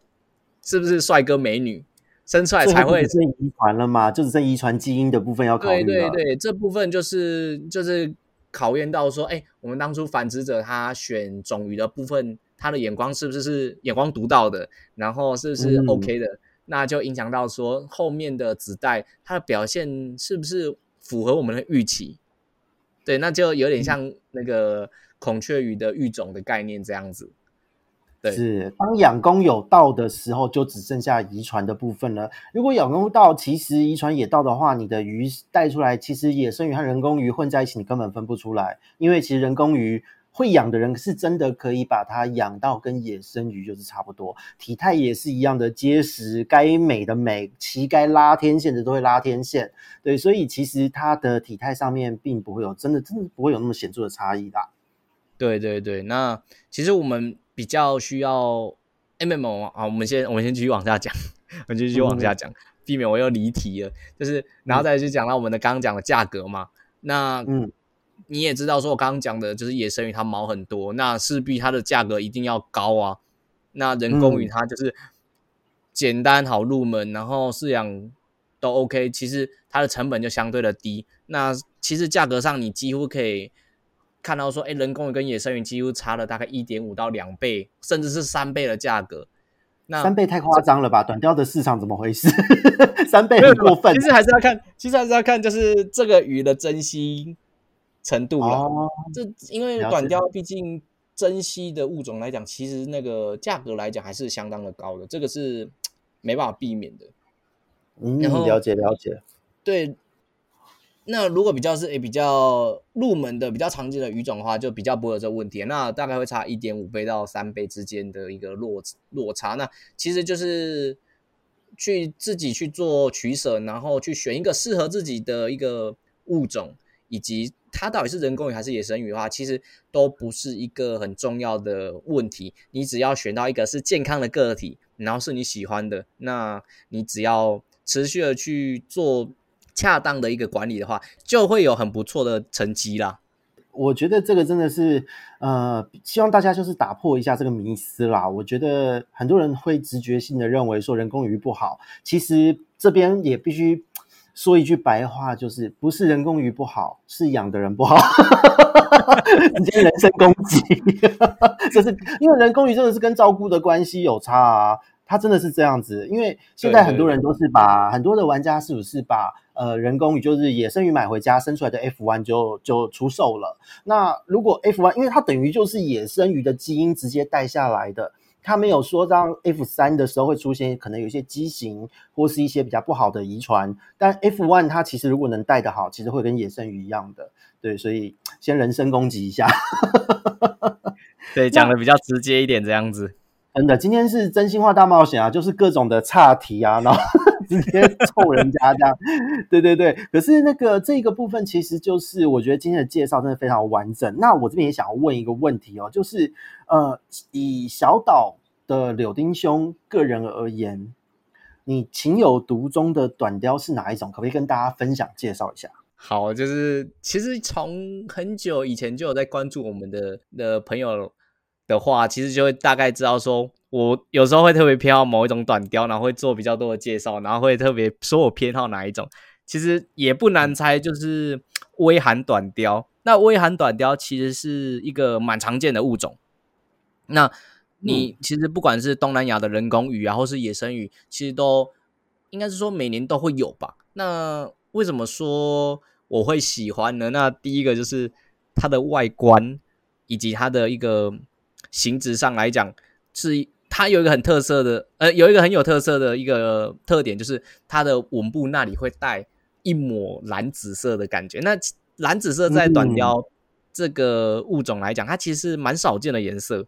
是不是帅哥美女生出来才会是遗传了嘛？就只剩遗传基因的部分要考虑。对对对，这部分就是就是考验到说，哎，我们当初繁殖者他选种鱼的部分，他的眼光是不是是眼光独到的？然后是不是 OK 的？嗯那就影响到说后面的子代它的表现是不是符合我们的预期？对，那就有点像那个孔雀鱼的育种的概念这样子。是当养功有道的时候，就只剩下遗传的部分了。如果养功到，其实遗传也到的话，你的鱼带出来，其实野生鱼和人工鱼混在一起，你根本分不出来，因为其实人工鱼。会养的人是真的可以把它养到跟野生鱼就是差不多，体态也是一样的结实，该美的美，鳍该拉天线的都会拉天线，对，所以其实它的体态上面并不会有真的真的不会有那么显著的差异的。对对对，那其实我们比较需要 MMO 啊，我们先我们先继续往下讲，我们继续往下讲，嗯、避免我又离题了，就是然后再去讲到我们的刚刚讲的价格嘛，那嗯。你也知道，说我刚刚讲的就是野生鱼，它毛很多，那势必它的价格一定要高啊。那人工鱼它就是简单好入门，嗯、然后饲养都 OK，其实它的成本就相对的低。那其实价格上你几乎可以看到说，哎，人工鱼跟野生鱼几乎差了大概一点五到两倍，甚至是三倍的价格。那三倍太夸张了吧？短钓的市场怎么回事？三倍很过分。其实还是要看，其实还是要看，就是这个鱼的珍惜。程度了，哦、这因为短钓毕竟珍惜的物种来讲，其实那个价格来讲还是相当的高的，这个是没办法避免的。嗯，了解了解。对，那如果比较是诶比较入门的、比较常见的鱼种的话，就比较不会有这个问题。那大概会差一点五倍到三倍之间的一个落落差，那其实就是去自己去做取舍，然后去选一个适合自己的一个物种，以及。它到底是人工鱼还是野生鱼的话，其实都不是一个很重要的问题。你只要选到一个是健康的个体，然后是你喜欢的，那你只要持续的去做恰当的一个管理的话，就会有很不错的成绩啦。我觉得这个真的是，呃，希望大家就是打破一下这个迷思啦。我觉得很多人会直觉性的认为说人工鱼不好，其实这边也必须。说一句白话，就是不是人工鱼不好，是养的人不好。直接人身攻击，这是因为人工鱼真的是跟照顾的关系有差啊，它真的是这样子。因为现在很多人都是把很多的玩家是不是把呃人工鱼就是野生鱼买回家生出来的 F one 就就出售了？那如果 F one，因为它等于就是野生鱼的基因直接带下来的。它没有说让 F 三的时候会出现可能有一些畸形或是一些比较不好的遗传，但 F one 它其实如果能带得好，其实会跟野生鱼一样的，对，所以先人身攻击一下，对，讲的比较直接一点这样子，真的，今天是真心话大冒险啊，就是各种的岔题啊，然后 直接凑人家这样，对对对，可是那个这个部分其实就是我觉得今天的介绍真的非常完整，那我这边也想要问一个问题哦，就是。呃，以小岛的柳丁兄个人而言，你情有独钟的短鯛是哪一种？可不可以跟大家分享介绍一下？好，就是其实从很久以前就有在关注我们的的朋友的话，其实就会大概知道说，我有时候会特别偏好某一种短雕，然后会做比较多的介绍，然后会特别说我偏好哪一种。其实也不难猜，就是微寒短雕。那微寒短雕其实是一个蛮常见的物种。那你其实不管是东南亚的人工鱼啊，或是野生鱼，其实都应该是说每年都会有吧？那为什么说我会喜欢呢？那第一个就是它的外观以及它的一个形质上来讲，是它有一个很特色的，呃，有一个很有特色的一个特点，就是它的吻部那里会带一抹蓝紫色的感觉。那蓝紫色在短雕这个物种来讲，它其实是蛮少见的颜色。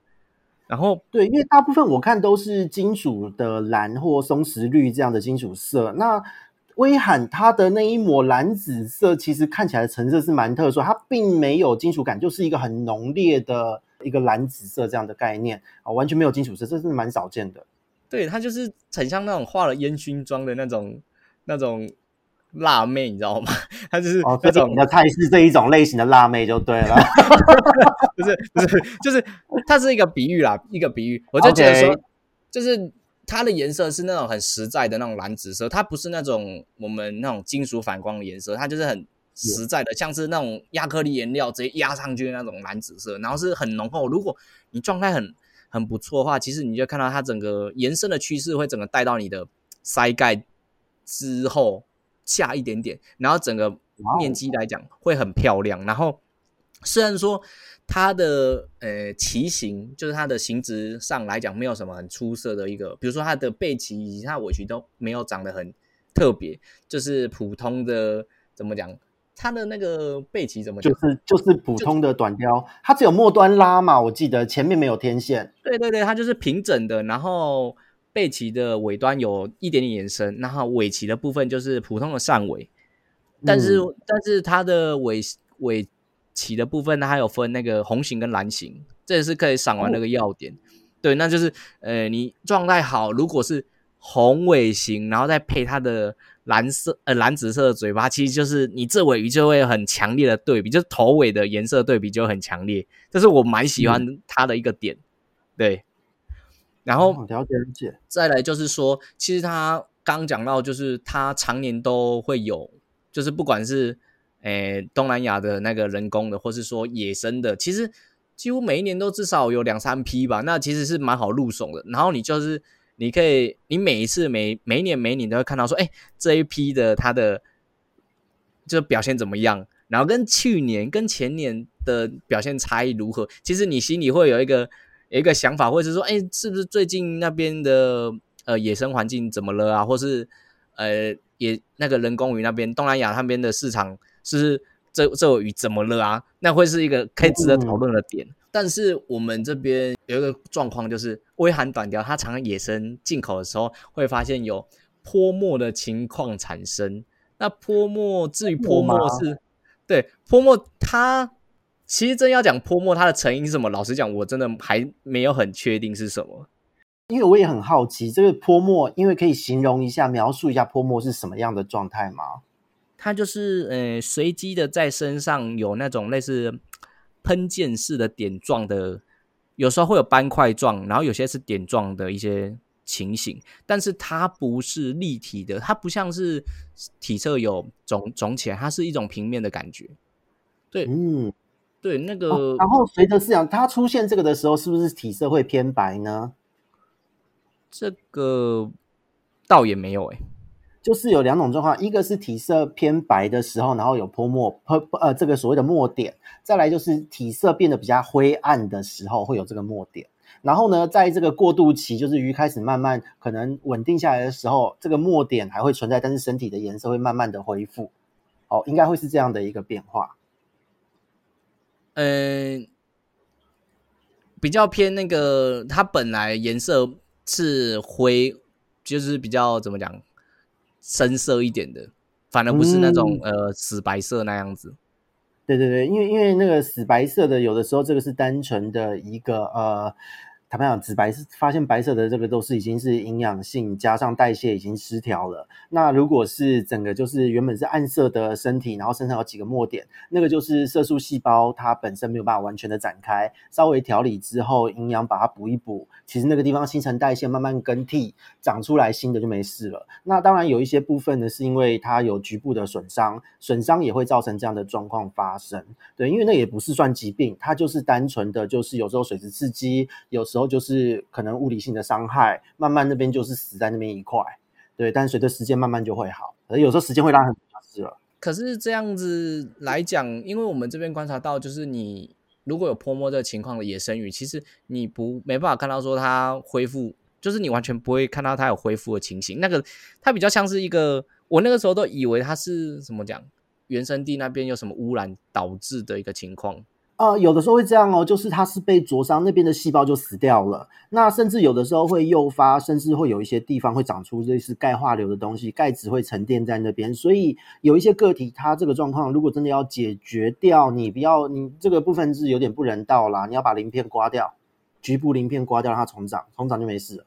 然后对，因为大部分我看都是金属的蓝或松石绿这样的金属色。那威罕它的那一抹蓝紫色，其实看起来的成色是蛮特殊，它并没有金属感，就是一个很浓烈的一个蓝紫色这样的概念啊，完全没有金属色，这是蛮少见的。对，它就是很像那种化了烟熏妆的那种那种辣妹，你知道吗？它就是那种、哦、你的菜是这一种类型的辣妹就对了，不是不是，就是它是一个比喻啦，一个比喻，我就觉得说.就是它的颜色是那种很实在的那种蓝紫色，它不是那种我们那种金属反光的颜色，它就是很实在的，嗯、像是那种亚克力颜料直接压上去的那种蓝紫色，然后是很浓厚。如果你状态很很不错的话，其实你就看到它整个延伸的趋势会整个带到你的腮盖之后下一点点，然后整个面积来讲会很漂亮。然后虽然说它的呃鳍形，就是它的形质上来讲没有什么很出色的一个，比如说它的背鳍以及它的尾鳍都没有长得很特别，就是普通的怎么讲？它的那个背鳍怎么就是就是普通的短雕，它只有末端拉嘛，我记得前面没有天线。对对对，它就是平整的，然后背鳍的尾端有一点点延伸，然后尾鳍的部分就是普通的扇尾，但是、嗯、但是它的尾尾鳍的部分它有分那个红型跟蓝型，这也是可以赏玩那个要点。哦、对，那就是呃你状态好，如果是红尾型，然后再配它的。蓝色呃蓝紫色的嘴巴，其实就是你这尾鱼就会很强烈的对比，就是头尾的颜色对比就很强烈，这是我蛮喜欢它的一个点。嗯、对，然后了解了解，再来就是说，其实它刚讲到，就是它常年都会有，就是不管是诶、欸、东南亚的那个人工的，或是说野生的，其实几乎每一年都至少有两三批吧，那其实是蛮好入手的。然后你就是。你可以，你每一次每每年每一年都会看到说，哎，这一批的它的就表现怎么样？然后跟去年跟前年的表现差异如何？其实你心里会有一个有一个想法，或者是说，哎，是不是最近那边的呃野生环境怎么了啊？或是呃也那个人工鱼那边东南亚那边的市场是不是这这鱼怎么了啊？那会是一个可以值得讨论的点。但是我们这边有一个状况，就是微寒短鯛，它常常野生进口的时候，会发现有泼墨的情况产生。那泼墨，至于泼墨是，对泼墨，它其实真要讲泼墨，它的成因是什么？老实讲，我真的还没有很确定是什么。因为我也很好奇，这个泼墨，因为可以形容一下、描述一下泼墨是什么样的状态吗？它就是呃，随机的在身上有那种类似。喷溅式的点状的，有时候会有斑块状，然后有些是点状的一些情形，但是它不是立体的，它不像是体色有肿肿起来，它是一种平面的感觉。对，嗯，对，那个，哦、然后随着饲养，它出现这个的时候，是不是体色会偏白呢？这个倒也没有诶、欸。就是有两种状况，一个是体色偏白的时候，然后有泼墨泼呃这个所谓的墨点；再来就是体色变得比较灰暗的时候会有这个墨点。然后呢，在这个过渡期，就是鱼开始慢慢可能稳定下来的时候，这个墨点还会存在，但是身体的颜色会慢慢的恢复。哦，应该会是这样的一个变化。嗯，比较偏那个，它本来颜色是灰，就是比较怎么讲？深色一点的，反而不是那种、嗯、呃死白色那样子。对对对，因为因为那个死白色的，有的时候这个是单纯的一个呃。坦白讲，紫白是发现白色的这个都是已经是营养性加上代谢已经失调了。那如果是整个就是原本是暗色的身体，然后身上有几个墨点，那个就是色素细胞它本身没有办法完全的展开，稍微调理之后，营养把它补一补，其实那个地方新陈代谢慢慢更替，长出来新的就没事了。那当然有一些部分呢，是因为它有局部的损伤，损伤也会造成这样的状况发生。对，因为那也不是算疾病，它就是单纯的就是有时候水质刺激，有时候。就是可能物理性的伤害，慢慢那边就是死在那边一块，对。但随着时间慢慢就会好，而有时候时间会拉很长是了。可是这样子来讲，因为我们这边观察到，就是你如果有泼墨这个情况的野生鱼，其实你不没办法看到说它恢复，就是你完全不会看到它有恢复的情形。那个它比较像是一个，我那个时候都以为它是怎么讲，原生地那边有什么污染导致的一个情况。呃，有的时候会这样哦，就是它是被灼伤，那边的细胞就死掉了。那甚至有的时候会诱发，甚至会有一些地方会长出类似钙化瘤的东西，钙质会沉淀在那边。所以有一些个体，它这个状况如果真的要解决掉，你不要你这个部分是有点不人道啦，你要把鳞片刮掉，局部鳞片刮掉，让它重长，重长就没事了。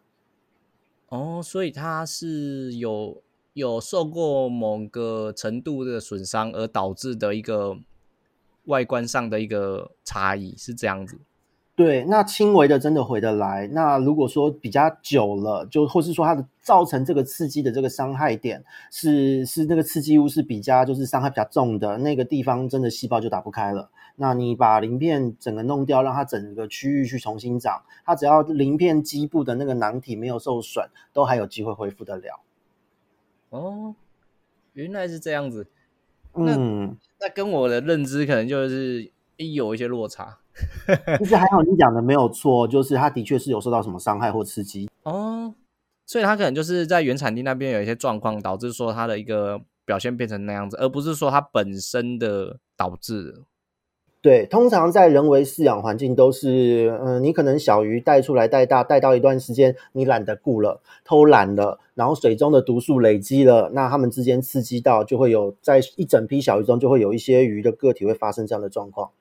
哦，所以它是有有受过某个程度的损伤而导致的一个。外观上的一个差异是这样子，对，那轻微的真的回得来。那如果说比较久了，就或是说它的造成这个刺激的这个伤害点是是那个刺激物是比较就是伤害比较重的那个地方，真的细胞就打不开了。那你把鳞片整个弄掉，让它整个区域去重新长，它只要鳞片基部的那个囊体没有受损，都还有机会恢复得了。哦，原来是这样子。嗯。那跟我的认知可能就是有一些落差，其实还好，你讲的没有错，就是他的确是有受到什么伤害或刺激哦，所以他可能就是在原产地那边有一些状况，导致说他的一个表现变成那样子，而不是说他本身的导致。对，通常在人为饲养环境都是，嗯，你可能小鱼带出来带大，带到一段时间，你懒得顾了，偷懒了，然后水中的毒素累积了，那它们之间刺激到，就会有在一整批小鱼中，就会有一些鱼的个体会发生这样的状况。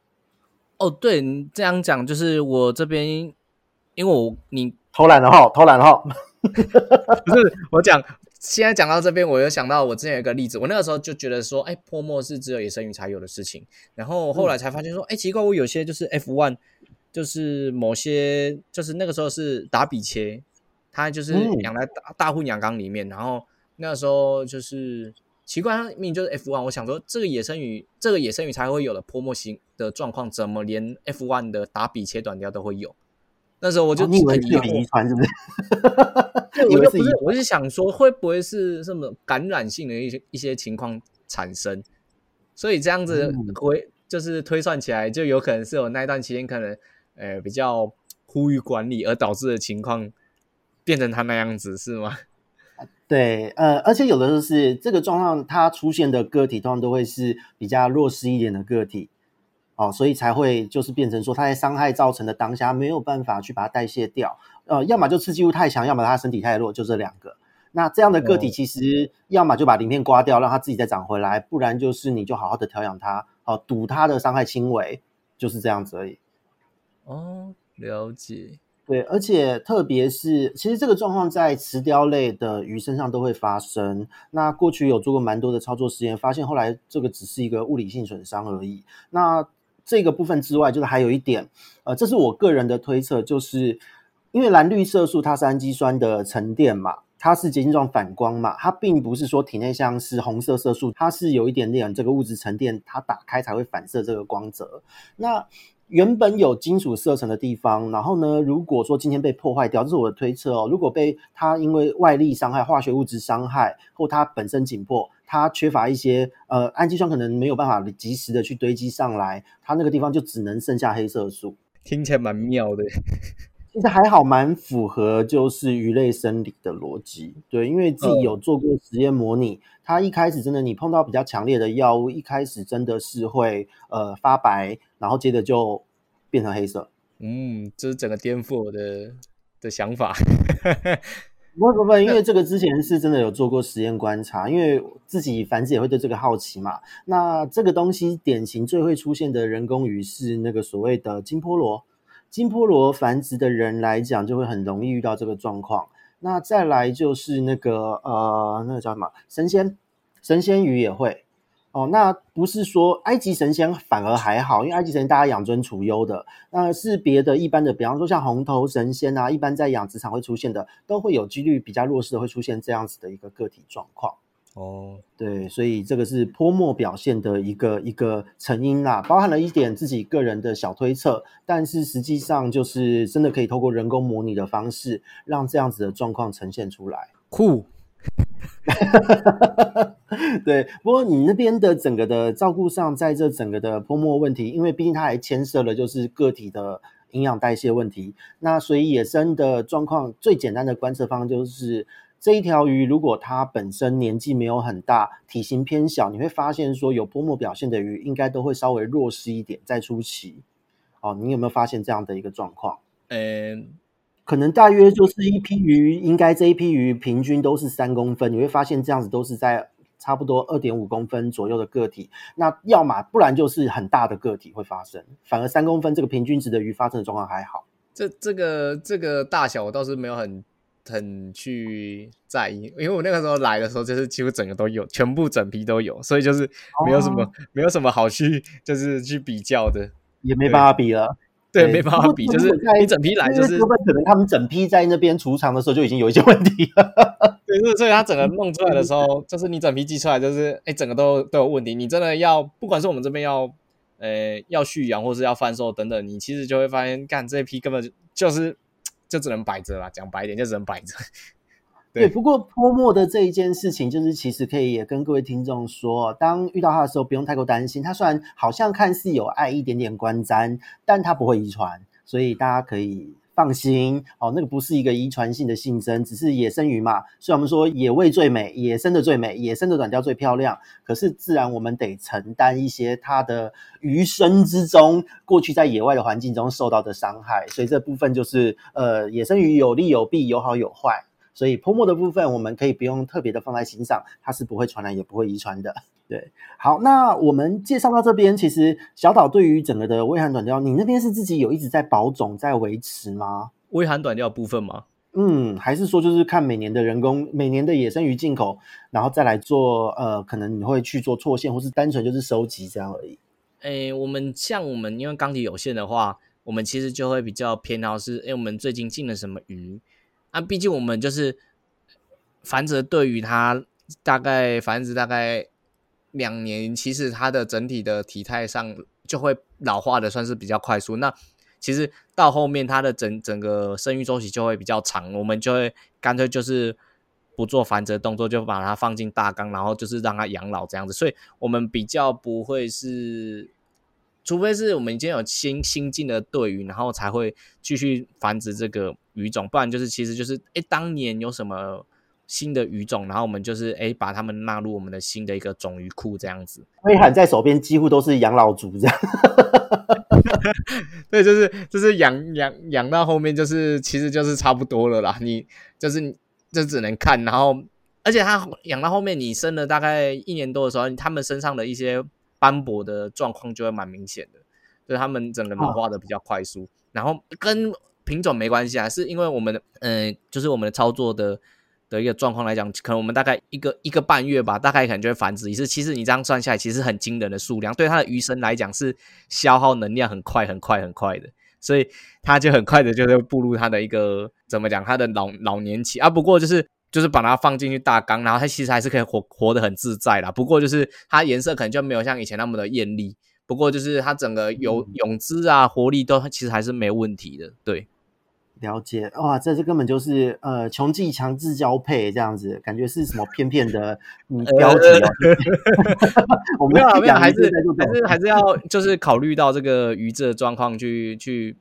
哦，对，你这样讲就是我这边，因为我你偷懒了哈，偷懒了哈，不是我讲。现在讲到这边，我又想到我之前有一个例子，我那个时候就觉得说，哎，泼墨是只有野生鱼才有的事情，然后后来才发现说，哎、嗯，奇怪，我有些就是 F one，就是某些就是那个时候是打比切，它就是养在大大户养缸里面，然后那个时候就是奇怪，它明明就是 F one，我想说这个野生鱼，这个野生鱼才会有的泼墨型的状况，怎么连 F one 的打比切短鯛都会有？那时候我就以为是遗传，是不是？我就不是，我是想说，会不会是什么感染性的一些一些情况产生？所以这样子推就是推算起来，就有可能是有那段期间可能呃比较呼吁管理而导致的情况变成他那样子，是吗？对，呃，而且有的时候是这个状况，它出现的个体通常都会是比较弱势一点的个体。哦，所以才会就是变成说，它在伤害造成的当下没有办法去把它代谢掉，呃，要么就刺激物太强，要么它身体太弱，就这两个。那这样的个体其实要么就把鳞片刮掉，让它自己再长回来，不然就是你就好好的调养它，哦，赌它的伤害轻微，就是这样子而已。哦，了解。对，而且特别是，其实这个状况在慈鯛类的鱼身上都会发生。那过去有做过蛮多的操作实验，发现后来这个只是一个物理性损伤而已。那这个部分之外，就是还有一点，呃，这是我个人的推测，就是因为蓝绿色素它是氨基酸的沉淀嘛，它是结晶状反光嘛，它并不是说体内像是红色色素，它是有一点点这个物质沉淀，它打开才会反射这个光泽。那原本有金属色层的地方，然后呢，如果说今天被破坏掉，这是我的推测哦。如果被它因为外力伤害、化学物质伤害，或它本身紧迫，它缺乏一些呃氨基酸，可能没有办法及时的去堆积上来，它那个地方就只能剩下黑色素。听起来蛮妙的，其实还好，蛮符合就是鱼类生理的逻辑。对，因为自己有做过实验模拟，嗯、它一开始真的你碰到比较强烈的药物，一开始真的是会呃发白。然后接着就变成黑色，嗯，这是整个颠覆我的的想法。不不不，因为这个之前是真的有做过实验观察，因为自己繁殖也会对这个好奇嘛。那这个东西典型最会出现的人工鱼是那个所谓的金波罗，金波罗繁殖的人来讲就会很容易遇到这个状况。那再来就是那个呃，那个叫什么神仙，神仙鱼也会。哦，那不是说埃及神仙反而还好，因为埃及神仙大家养尊处优的，那是别的一般的，比方说像红头神仙啊，一般在养殖场会出现的，都会有几率比较弱势的会出现这样子的一个个体状况。哦，对，所以这个是泼墨表现的一个一个成因啦，包含了一点自己个人的小推测，但是实际上就是真的可以透过人工模拟的方式，让这样子的状况呈现出来。酷。对，不过你那边的整个的照顾上，在这整个的泼墨问题，因为毕竟它还牵涉了就是个体的营养代谢问题，那所以野生的状况最简单的观测方就是这一条鱼，如果它本身年纪没有很大，体型偏小，你会发现说有泼沫表现的鱼，应该都会稍微弱势一点在初期。哦，你有没有发现这样的一个状况？嗯，可能大约就是一批鱼，应该这一批鱼平均都是三公分，你会发现这样子都是在差不多二点五公分左右的个体。那要么不然就是很大的个体会发生，反而三公分这个平均值的鱼发生的状况还好。这这个这个大小我倒是没有很很去在意，因为我那个时候来的时候就是几乎整个都有，全部整批都有，所以就是没有什么、哦、没有什么好去就是去比较的，也没办法比了。对，对没办法比，就是一整批来就是可能他们整批在那边储藏的时候就已经有一些问题了。对，所以他整个弄出来的时候，就是你整批寄出来就是哎，整个都都有问题。你真的要不管是我们这边要。呃，要续养或是要贩售等等，你其实就会发现，干这一批根本就就是就只能摆着啦。讲白一点，就只能摆着。对，不过泼墨的这一件事情，就是其实可以也跟各位听众说，当遇到他的时候，不用太过担心。他虽然好像看似有爱一点点观瞻，但他不会遗传，所以大家可以。放心，哦，那个不是一个遗传性的性征，只是野生鱼嘛。虽然我们说野味最美，野生的最美，野生的短鲷最漂亮。可是自然我们得承担一些它的余生之中过去在野外的环境中受到的伤害。所以这部分就是呃，野生鱼有利有弊，有好有坏。所以泼墨的部分我们可以不用特别的放在心上，它是不会传染也不会遗传的。对，好，那我们介绍到这边，其实小岛对于整个的微寒短调，你那边是自己有一直在保种、在维持吗？微寒短调部分吗？嗯，还是说就是看每年的人工、每年的野生鱼进口，然后再来做呃，可能你会去做错线，或是单纯就是收集这样而已。诶，我们像我们因为缸体有限的话，我们其实就会比较偏好是，诶，我们最近进了什么鱼？啊，毕竟我们就是繁殖，对于它大概繁殖大概。两年，其实它的整体的体态上就会老化的算是比较快速。那其实到后面它的整整个生育周期就会比较长，我们就会干脆就是不做繁殖动作，就把它放进大缸，然后就是让它养老这样子。所以我们比较不会是，除非是我们已经有新新进的对鱼，然后才会继续繁殖这个鱼种，不然就是其实就是哎，当年有什么。新的鱼种，然后我们就是哎，把它们纳入我们的新的一个种鱼库这样子。威喊在手边几乎都是养老族这样，对，就是就是养养养到后面就是其实就是差不多了啦。你就是就只能看，然后而且它养到后面，你生了大概一年多的时候，他们身上的一些斑驳的状况就会蛮明显的，就是他们整个老化的比较快速。哦、然后跟品种没关系啊，是因为我们的嗯、呃，就是我们的操作的。的一个状况来讲，可能我们大概一个一个半月吧，大概可能就会繁殖一次。其实你这样算下来，其实很惊人的数量，对它的鱼生来讲是消耗能量很快、很快、很快的，所以它就很快的就会步入它的一个怎么讲，它的老老年期啊。不过就是就是把它放进去大缸，然后它其实还是可以活活得很自在啦。不过就是它颜色可能就没有像以前那么的艳丽，不过就是它整个有泳姿啊、活力都其实还是没问题的，对。了解哇，这这根本就是呃穷技强制交配这样子，感觉是什么片片的 嗯标题啊？我们没有没有，还是还是还是要就是考虑到这个鱼质的状况去去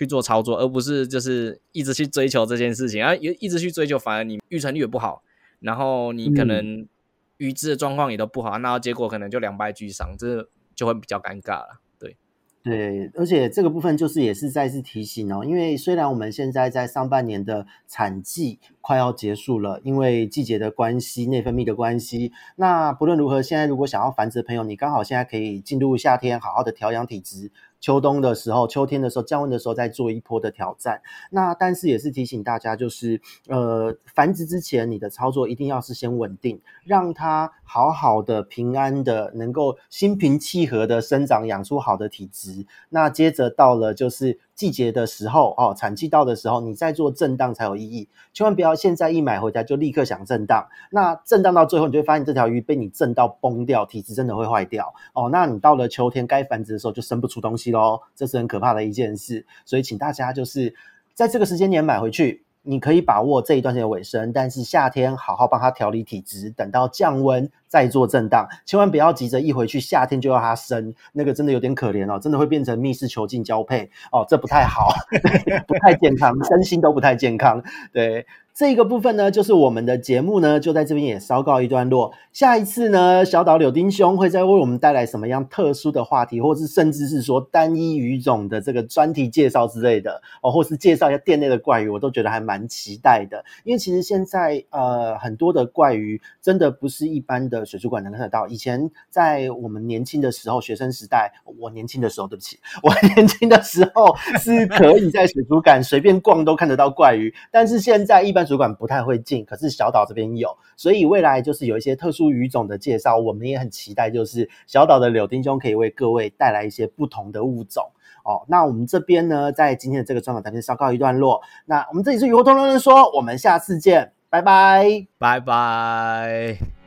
去做操作，而不是就是一直去追求这件事情啊，一一直去追求，反而你预成率也不好，然后你可能预知的状况也都不好，那结果可能就两败俱伤，这就会比较尴尬了。对对，而且这个部分就是也是再次提醒哦，因为虽然我们现在在上半年的产季快要结束了，因为季节的关系、内分泌的关系，那不论如何，现在如果想要繁殖的朋友，你刚好现在可以进入夏天，好好的调养体质。秋冬的时候，秋天的时候降温的时候，再做一波的挑战。那但是也是提醒大家，就是呃，繁殖之前，你的操作一定要是先稳定，让它好好的、平安的，能够心平气和的生长，养出好的体质。那接着到了就是。季节的时候哦，产季到的时候，你再做震荡才有意义。千万不要现在一买回家就立刻想震荡，那震荡到最后，你就会发现这条鱼被你震到崩掉，体质真的会坏掉哦。那你到了秋天该繁殖的时候，就生不出东西喽，这是很可怕的一件事。所以请大家就是在这个时间点买回去，你可以把握这一段时间的尾声，但是夏天好好帮它调理体质，等到降温再做震荡，千万不要急着一回去夏天就要它生，那个真的有点可怜哦，真的会变成密室囚禁交配哦，这不太好，不太健康，身心都不太健康，对。这个部分呢，就是我们的节目呢，就在这边也稍告一段落。下一次呢，小岛柳丁兄会再为我们带来什么样特殊的话题，或是甚至是说单一语种的这个专题介绍之类的哦，或是介绍一下店内的怪鱼，我都觉得还蛮期待的。因为其实现在呃，很多的怪鱼真的不是一般的水族馆能看得到。以前在我们年轻的时候，学生时代，我年轻的时候，对不起，我年轻的时候是可以在水族馆随便逛都看得到怪鱼，但是现在一般。主管不太会进，可是小岛这边有，所以未来就是有一些特殊鱼种的介绍，我们也很期待，就是小岛的柳丁兄可以为各位带来一些不同的物种哦。那我们这边呢，在今天的这个专访当中稍告一段落。那我们这里是鱼活通通人说，我们下次见，拜拜，拜拜。